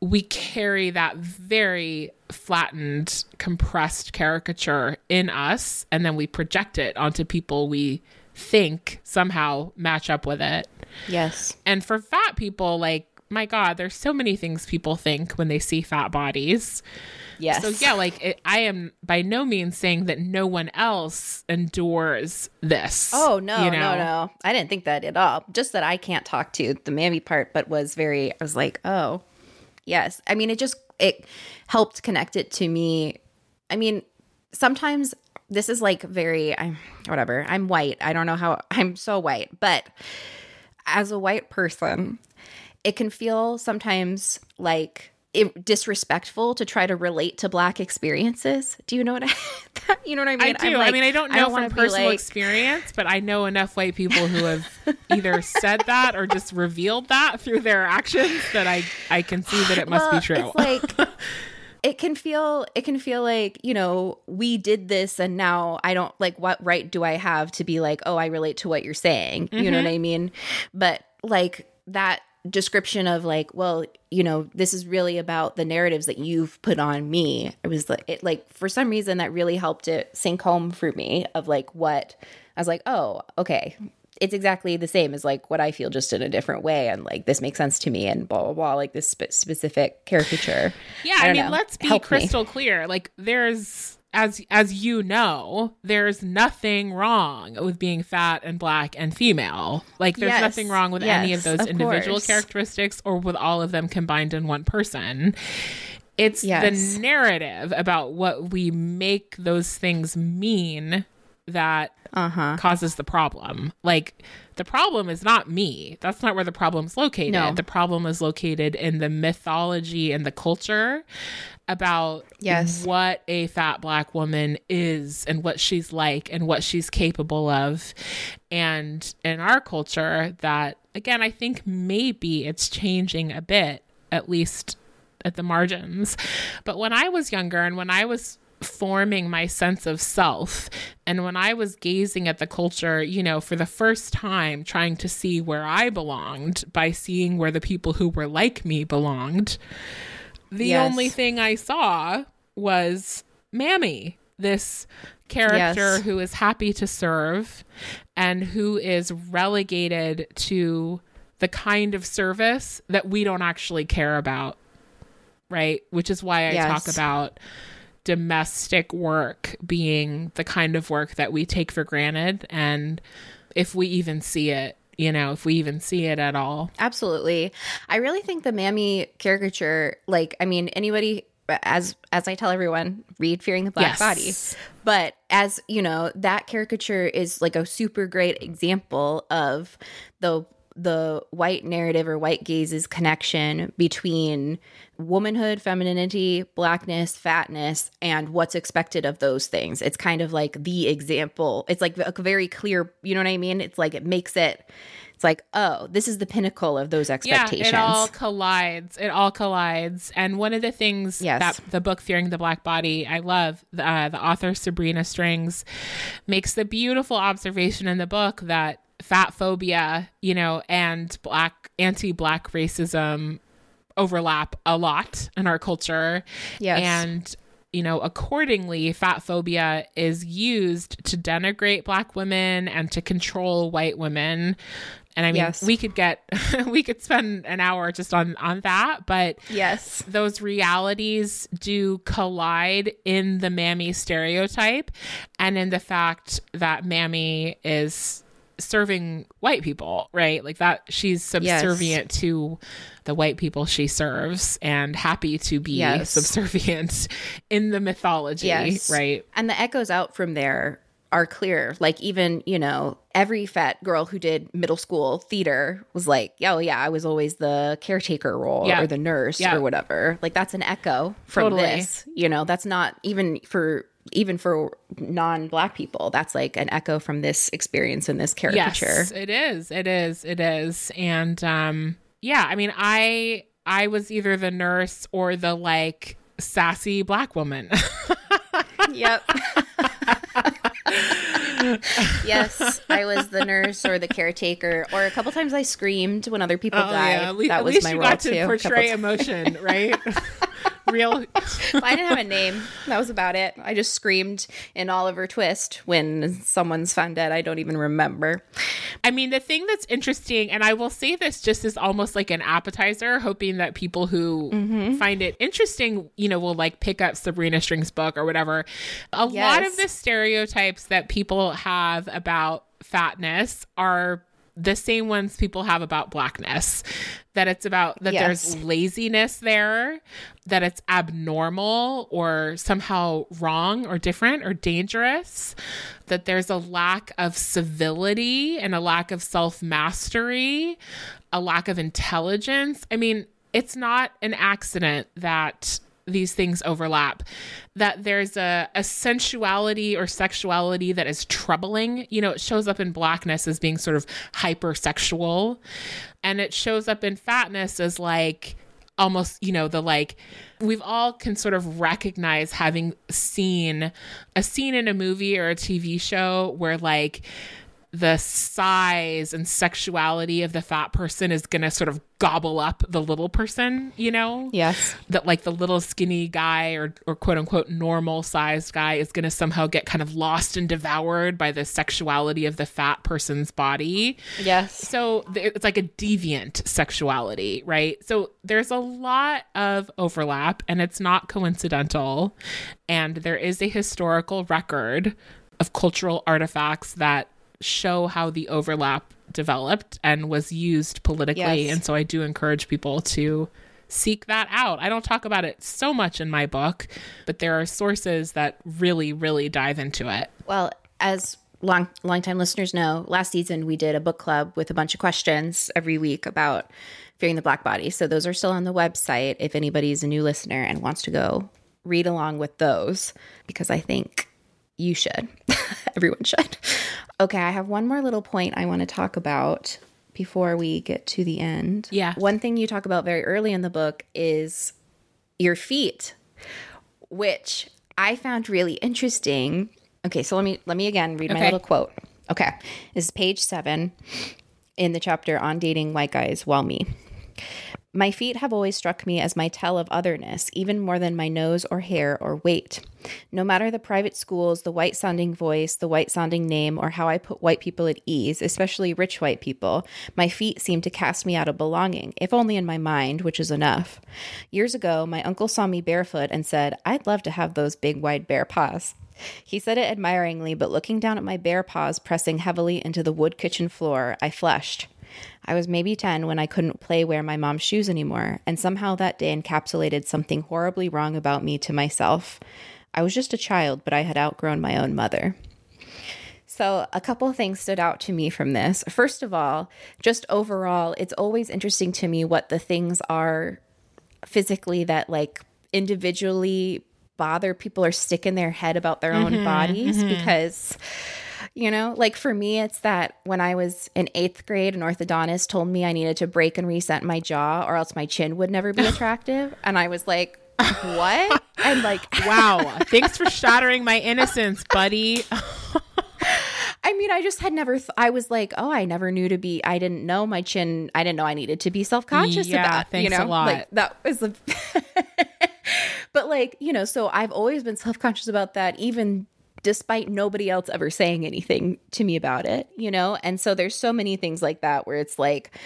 we carry that very flattened, compressed caricature in us, and then we project it onto people we think somehow match up with it. Yes. And for fat people, like, my God, there's so many things people think when they see fat bodies. Yes. So, yeah, like, it, I am by no means saying that no one else endures this. Oh no, you know? no, no! I didn't think that at all. Just that I can't talk to the mammy part, but was very. I was like, oh, yes. I mean, it just it helped connect it to me. I mean, sometimes this is like very. I'm whatever. I'm white. I don't know how. I'm so white, but as a white person, it can feel sometimes like it, disrespectful to try to relate to black experiences. Do you know what I? you know what I mean? I do. I'm I like- mean, I don't know wanna from personal like- experience, but I know enough white people who have either said that or just revealed that through their actions that I I can see that it must Well, be true. It's like it can feel it can feel like, you know, we did this and now I don't like what right do I have to be like, "Oh, I relate to what you're saying." You know what mm-hmm. I mean? But like that description of like, well, you know, this is really about the narratives that you've put on me. It was like it like for some reason that really helped it sink home for me of like what I was like, "Oh, okay." It's exactly the same as like what I feel, just in a different way, and like this makes sense to me, and blah blah blah. Like this spe- specific caricature. Yeah, I, don't mean, know. let's be Help me. crystal clear. Like there's as as you know, there's nothing wrong with being fat and black and female. Like there's Yes, nothing wrong with any of those of individual course. characteristics or with all of them combined in one person. It's Yes. the narrative about what we make those things mean that Uh-huh. causes the problem. Like the problem is not me. That's not where the problem's located. No. The problem is located in the mythology and the culture about Yes. what a fat black woman is and what she's like and what she's capable of. And in our culture that again I think maybe it's changing a bit at least at the margins. But when I was younger and when I was forming my sense of self and when I was gazing at the culture, you know, for the first time, trying to see where I belonged by seeing where the people who were like me belonged, the Yes. only thing I saw was Mammy, this character Yes. who is happy to serve and who is relegated to the kind of service that we don't actually care about. Right? Which is why I talk about domestic work being the kind of work that we take for granted. And if we even see it, you know, if we even see it at all. Absolutely. I really think the Mammy caricature, like, I mean, anybody as as I tell everyone, read Fearing the Black Yes. Body. But as you know, that caricature is like a super great example of the the white narrative or white gaze's connection between womanhood, femininity, blackness, fatness, and what's expected of those things. It's kind of like the example. It's like a very clear, you know what I mean? It's like it makes it it's like, oh, this is the pinnacle of those expectations. Yeah, it all collides. It all collides. And one of the things Yes. that the book Fearing the Black Body, I love, uh, the author Sabrina Strings makes the beautiful observation in the book that fat phobia, you know, and black anti-black racism overlap a lot in our culture. Yes. And you know, accordingly, fat phobia is used to denigrate black women and to control white women. And I mean, Yes. we could get we could spend an hour just on on that, but yes. those realities do collide in the mammy stereotype and in the fact that mammy is serving white people, right? Like that she's subservient to the white people she serves and happy to be Yes. subservient in the mythology, Yes. right? And the echoes out from there are clear. Like even, you know, every fat girl who did middle school theater was like, oh yeah, I was always the caretaker role Yeah. or the nurse Yeah. or whatever. Like that's an echo from Totally. this. You know, that's not even for even for non-black people. That's like an echo from this experience in this caricature. Yes, it is. It is. It is. And um yeah, I mean, I I was either the nurse or the like sassy black woman. Yep. yes, I was the nurse or the caretaker, or a couple times I screamed when other people died. Oh, at least, that at was my you role got too. portray emotion, right? Real. I didn't have a name. That was about it. I just screamed in Oliver Twist when someone's found dead. I don't even remember. I mean, the thing that's interesting, and I will say this just as almost like an appetizer, hoping that people who Mm-hmm. find it interesting, you know, will like pick up Sabrina String's book or whatever. A lot of the stereotypes that people have about fatness are the same ones people have about blackness that it's about that Yes. there's laziness there that it's abnormal or somehow wrong or different or dangerous that there's a lack of civility and a lack of self-mastery a lack of intelligence i mean it's not an accident that these things overlap that there's a, a sensuality or sexuality that is troubling. You know it shows up in blackness as being sort of hypersexual and it shows up in fatness as like almost you know the like we've all can sort of recognize having seen a scene in a movie or a tv show where like the size and sexuality of the fat person is going to sort of gobble up the little person, you know? Yes. That like the little skinny guy or, or quote unquote normal sized guy is going to somehow get kind of lost and devoured by the sexuality of the fat person's body. Yes. So it's like a deviant sexuality, right? So there's a lot of overlap and it's not coincidental. And there is a historical record of cultural artifacts that show how the overlap developed and was used politically. Yes. And so I do encourage people to seek that out. I don't talk about it so much in my book, but there are sources that really, really dive into it. Well, as long longtime listeners know, last season we did a book club with a bunch of questions every week about fearing the black body. So those are still on the website if anybody's a new listener and wants to go read along with those because I think you should. Everyone should. Okay, I have one more little point I want to talk about before we get to the end. Yeah. One thing you talk about very early in the book is your feet which I found really interesting. Okay, so let me let me again read my little quote. Okay. This is page 7 in the chapter on dating white guys while me. My feet have always struck me as my tell of otherness, even more than my nose or hair or weight. No matter the private schools, the white sounding voice, the white sounding name, or how I put white people at ease, especially rich white people, my feet seem to cast me out of belonging, if only in my mind, which is enough. Years ago, my uncle saw me barefoot and said, I'd love to have those big, wide, bare paws. He said it admiringly, but looking down at my bare paws pressing heavily into the wood kitchen floor, I flushed. I was maybe 10 when I couldn't play wear my mom's shoes anymore, and somehow that day encapsulated something horribly wrong about me to myself. I was just a child, but I had outgrown my own mother. So, a couple of things stood out to me from this. First of all, just overall, it's always interesting to me what the things are physically that like individually bother people or stick in their head about their own mm-hmm, bodies mm-hmm. because you know like for me it's that when i was in eighth grade an orthodontist told me i needed to break and reset my jaw or else my chin would never be attractive and i was like what and like Wow. Thanks for shattering my innocence, buddy. I mean, I just had never. Th- I was like, oh, I never knew to be. I didn't know my chin. I didn't know I needed to be self conscious Yeah, about. thanks you a know, lot. like that was the. but like you know, so I've always been self conscious about that, even despite nobody else ever saying anything to me about it. You know, and so there's so many things like that where it's like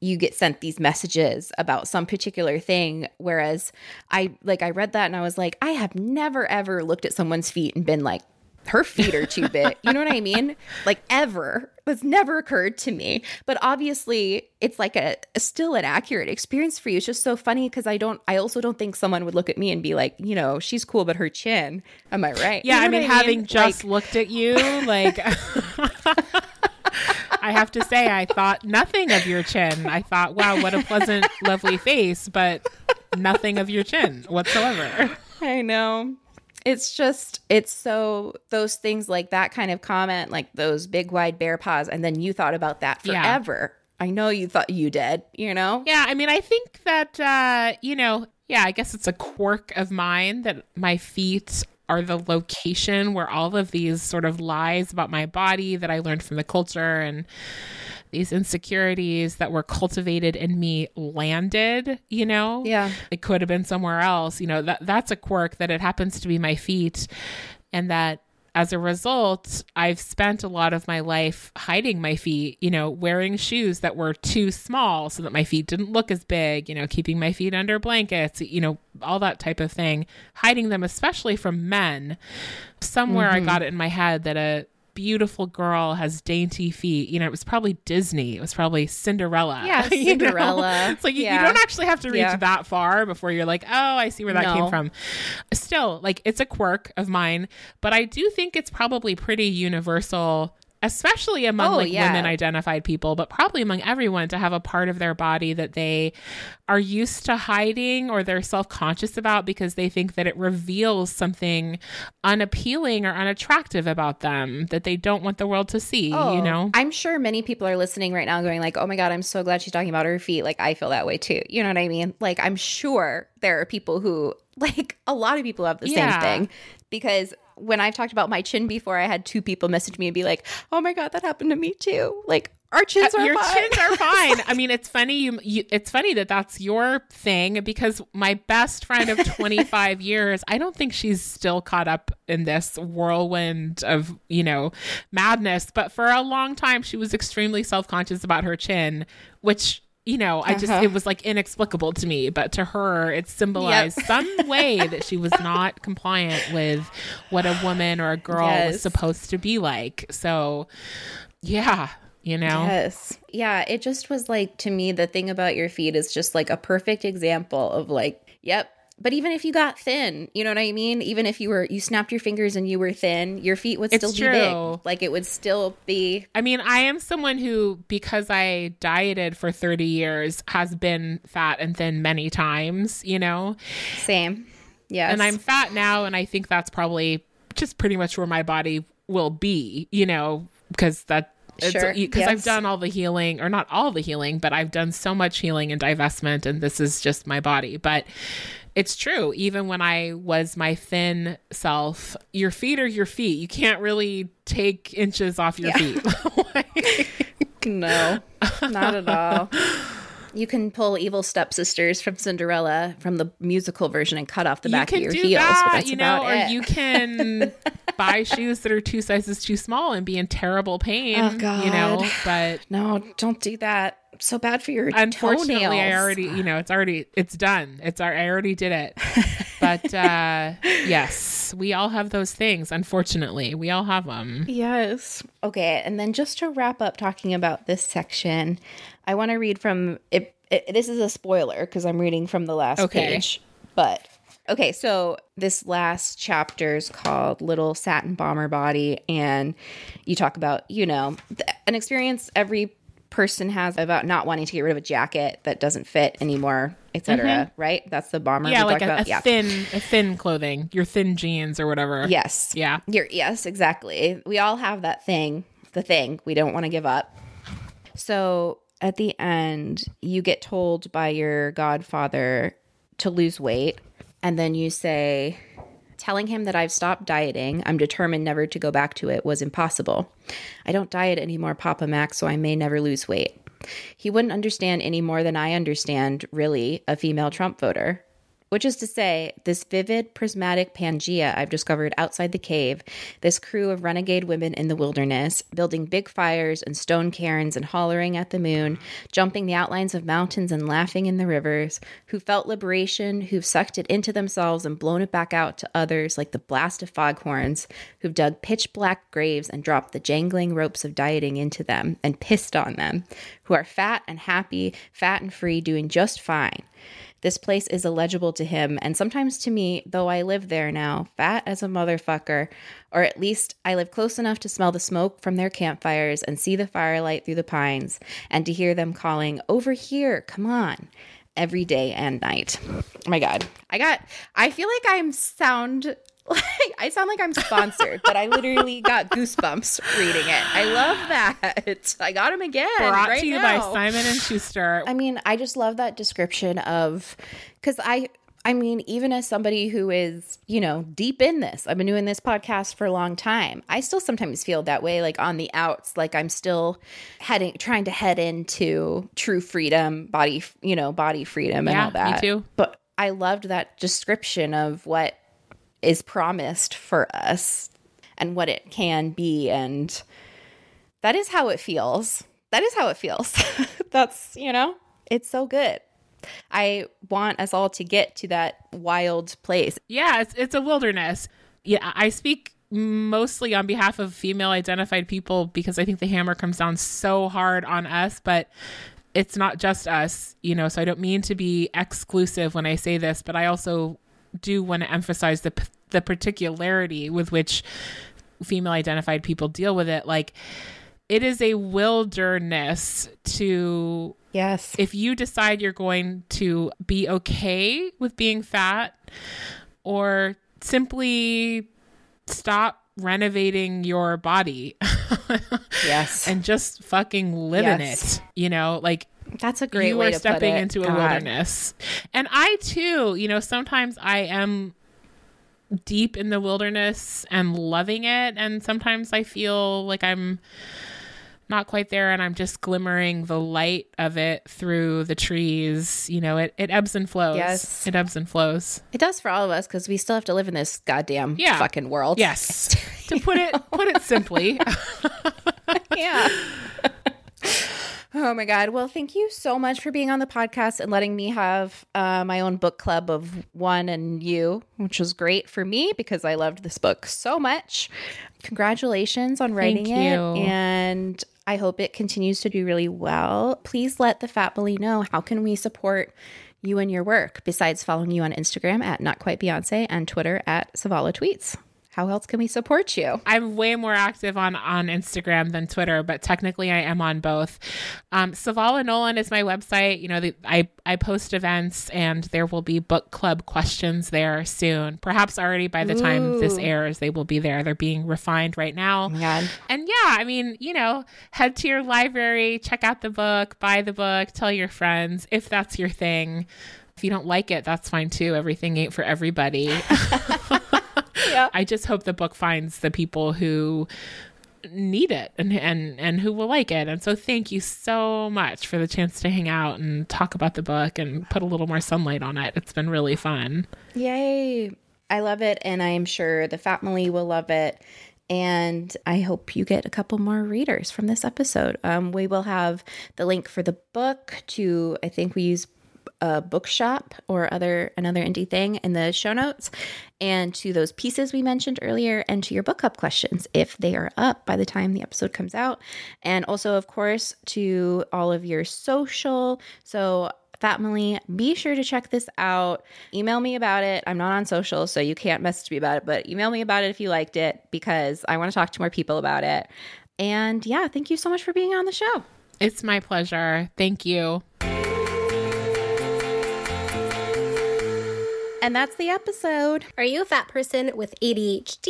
you get sent these messages about some particular thing whereas i like i read that and i was like i have never ever looked at someone's feet and been like her feet are too big. You know what i mean? Like ever. It's never occurred to me. But obviously it's like a, a still an accurate experience for you. It's just so funny because i don't i also don't think someone would look at me and be like you know she's cool but her chin. Am i right? Yeah, You know I mean, what having Like, just looked at you, like, I have to say, I thought nothing of your chin. I thought, wow, what a pleasant, lovely face, but nothing of your chin whatsoever. I know. It's just, it's so, those things like that kind of comment, like those big wide bear paws, and then you thought about that Yeah. forever. I know you thought you did, you know? Yeah, I mean, I think that, uh, you know, yeah, I guess it's a quirk of mine that my feet are the location where all of these sort of lies about my body that I learned from the culture and these insecurities that were cultivated in me landed, you know? Yeah. It could have been somewhere else. You know, that that's a quirk that it happens to be my feet and that as a result, I've spent a lot of my life hiding my feet, you know, wearing shoes that were too small so that my feet didn't look as big, you know, keeping my feet under blankets, you know, all that type of thing, hiding them, especially from men. Somewhere I mm-hmm. got it in my head that a beautiful girl has dainty feet. You know, it was probably Disney. It was probably Cinderella. Yeah, you know? Cinderella. It's like you, you don't actually have to reach Yeah. that far before you're like, oh, I see where that came from. Still, like it's a quirk of mine, but I do think it's probably pretty universal. Especially among Oh, like yeah. women identified people, but probably among everyone to have a part of their body that they are used to hiding or they're self conscious about because they think that it reveals something unappealing or unattractive about them that they don't want the world to see, you oh, know? Oh, I'm sure many people are listening right now going like, "Oh my god, I'm so glad she's talking about her feet." Like I feel that way too. You know what I mean? Like I'm sure there are people who like a lot of people have the Yeah. same thing because when I've talked about my chin before, I had two people message me and be like, "Oh my god, that happened to me too." Like our chins are your fine. chins are fine. I mean, it's funny. You, you, it's funny that that's your thing because my best friend of 25 years, I don't think she's still caught up in this whirlwind of you know madness. But for a long time, she was extremely self conscious about her chin, which. You know, I just, Uh-huh. it was like inexplicable to me, but to her, it symbolized some way that she was not compliant with what a woman or a girl was supposed to be like. So, yeah, you know? Yes. Yeah, it just was like to me the thing about your feet is just like a perfect example of like, yep. But even if you got thin, you know what I mean? Even if you were you snapped your fingers and you were thin, your feet would It's still be true. big. Like it would still be I mean, I am someone who, because I dieted for 30 years, has been fat and thin many times, you know? same. Yes. And I'm fat now, and I think that's probably just pretty much where my body will be, you know, because that. Sure, Because I've done all the healing, or not all the healing, but I've done so much healing and divestment, and this is just my body. But it's true. Even when I was my thin self, your feet are your feet. You can't really take inches off your feet. No, not at all. You can pull evil stepsisters from Cinderella from the musical version and cut off the back of your heels. but that's you know, about or it. you can buy shoes that are two sizes too small and be in terrible pain. Oh, You know, but no, don't do that. So bad for your unfortunately, I already, you know, it's already, it's done. It's our, I already did it. but uh yes, we all have those things. Unfortunately, we all have them. Yes. Okay, and then just to wrap up talking about this section, I want to read from it, it this is a spoiler because I'm reading from the last Okay. page, but Okay, so this last chapter is called Little Satin Bomber Body. And you talk about, you know, th- an experience every person has about not wanting to get rid of a jacket that doesn't fit anymore, etc. Right? That's the bomber. Mm-hmm. Yeah, like a, a yeah. thin, a thin clothing, your thin jeans or whatever. Yes. Yeah. You're, yes, exactly. We all have that thing, the thing we don't want to give up. So at the end, you get told by your godfather to lose weight. And then you say, telling him that I've stopped dieting, I'm determined never to go back to it, was impossible. I don't diet anymore, Papa Mac, so I may never lose weight. He wouldn't understand any more than I understand, really, a female Trump voter. Which is to say, this vivid, prismatic Pangea I've discovered outside the cave, this crew of renegade women in the wilderness, building big fires and stone cairns and hollering at the moon, jumping the outlines of mountains and laughing in the rivers, who felt liberation, who've sucked it into themselves and blown it back out to others like the blast of foghorns, who've dug pitch black graves and dropped the jangling ropes of dieting into them and pissed on them, who are fat and happy, fat and free, doing just fine. This place is illegible to him, and sometimes to me, though I live there now, fat as a motherfucker, or at least I live close enough to smell the smoke from their campfires and see the firelight through the pines, and to hear them calling, Over here, come on, every day and night. Oh my God. I got, I feel like I'm sound. Like, I sound like I'm sponsored, but I literally got goosebumps reading it. I love that. I got him again. Brought right to you now. by Simon and Schuster. I mean, I just love that description of because I I mean, even as somebody who is, you know, deep in this, I've been doing this podcast for a long time. I still sometimes feel that way, like on the outs, like I'm still heading, trying to head into true freedom, body, you know, body freedom and Yeah, all that. me too. But I loved that description of what is promised for us and what it can be. And that is how it feels. That is how it feels. That's, you know, it's so good. I want us all to get to that wild place. Yeah, it's it's a wilderness. Yeah, I speak mostly on behalf of female identified people because I think the hammer comes down so hard on us, but it's not just us, you know, so I don't mean to be exclusive when I say this, but I also do want to emphasize the the particularity with which female identified people deal with it like it is a wilderness to Yes. if you decide you're going to be okay with being fat or simply stop renovating your body yes. and just fucking live in it you know like That's a great you way are to stepping put it. into a God. wilderness and i too you know sometimes i am deep in the wilderness and loving it and sometimes i feel like i'm not quite there and i'm just glimmering the light of it through the trees you know it, it ebbs and flows Yes. it ebbs and flows It does for all of us because we still have to live in this goddamn Yeah. fucking world. yes to put it put it simply yeah. Oh my God. Well, thank you so much for being on the podcast and letting me have uh, my own book club of one and you, which was great for me because I loved this book so much. Congratulations on writing Thank it. And I hope it continues to do really well. Please let the Fat Bully know how can we support you and your work besides following you on Instagram at Not Quite Beyonce and Twitter at Savala Tweets. How else can we support you? I'm way more active on on Instagram than Twitter, but technically I am on both. Um, Savala Nolan is my website. You know, the, I I post events, and there will be book club questions there soon. Perhaps already by the time this airs, they will be there. They're being refined right now. God. And yeah, I mean, you know, head to your library, check out the book, buy the book, tell your friends if that's your thing. If you don't like it, that's fine too. Everything ain't for everybody. I just hope the book finds the people who need it and and and who will like it. And so thank you so much for the chance to hang out and talk about the book and put a little more sunlight on it. It's been really fun. Yay. I love it. And I am sure the family will love it. And I hope you get a couple more readers from this episode. Um, we will have the link for the book to, I think we use a bookshop or other another indie thing in the show notes and to those pieces we mentioned earlier and to your book club questions if they are up by the time the episode comes out and also of course to all of your social so Family, be sure to check this out. Email me about it. I'm not on social, so you can't message me about it, but email me about it if you liked it because I want to talk to more people about it. And yeah, thank you so much for being on the show. It's my pleasure. Thank you. And that's the episode. Are you a fat person with ADHD?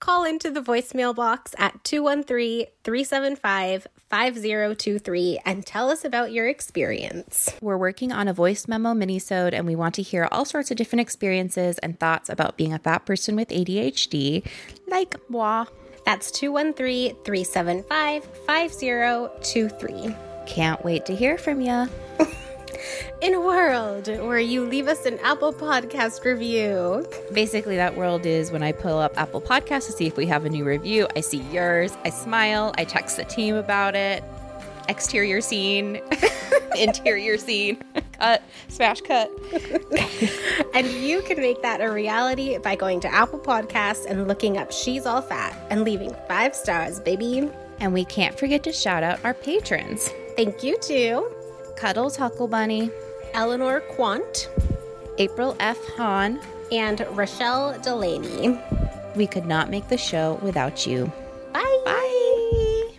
Call into the voicemail box at 213 375 5023 and tell us about your experience. We're working on a voice memo minisode and we want to hear all sorts of different experiences and thoughts about being a fat person with ADHD, like moi. That's 213 375 5023. Can't wait to hear from ya. In a world where you leave us an Apple Podcast review. Basically, that world is when I pull up Apple Podcasts to see if we have a new review. I see yours, I smile, I text the team about it. Exterior scene, interior scene, cut, smash cut. And you can make that a reality by going to Apple Podcasts and looking up She's All Fat and leaving five stars, baby. And we can't forget to shout out our patrons Thank you to Cuddles Huckle Bunny, Eleanor Quant April F. Hahn. and Rochelle Delaney. We could not make the show without you. Bye. Bye.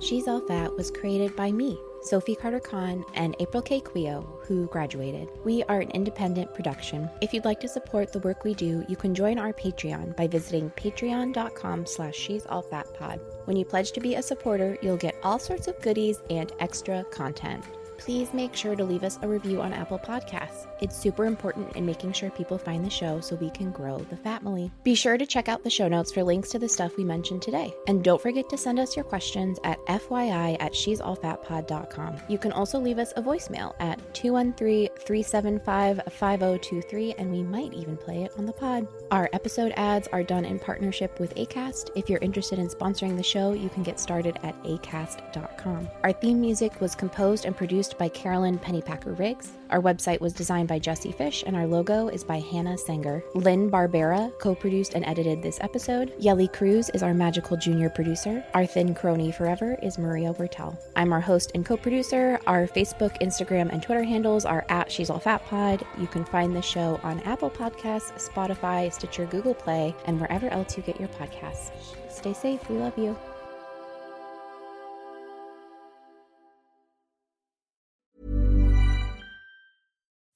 She's All Fat was created by me, Sophie Carter Kahn, and April K. Quioh, who graduated. We are an independent production. If you'd like to support the work we do, you can join our Patreon by visiting patreon.com slash she's all fat pod. When you pledge to be a supporter, you'll get all sorts of goodies and extra content. Please make sure to leave us a review on Apple Podcasts. It's super important in making sure people find the show so we can grow the family. Be sure to check out the show notes for links to the stuff we mentioned today. And don't forget to send us your questions at FYI at she'sallfatpod.com. You can also leave us a voicemail at 213-375-5023 and we might even play it on the pod. Our episode ads are done in partnership with ACAST. If you're interested in sponsoring the show, you can get started at acast.com. Our theme music was composed and produced by Carolyn Pennypacker Riggs. Our website was designed by Jesse Fish, and our logo is by Hannah Sanger. Lynn Barbera co produced and edited this episode. Yelly Cruz is our magical junior producer. Our thin crony forever is Maria Bertel. I'm our host and co producer. Our Facebook, Instagram, and Twitter handles are at She's All Fat Pod. You can find the show on Apple Podcasts, Spotify, Stitcher, Google Play, and wherever else you get your podcasts. Stay safe. We love you.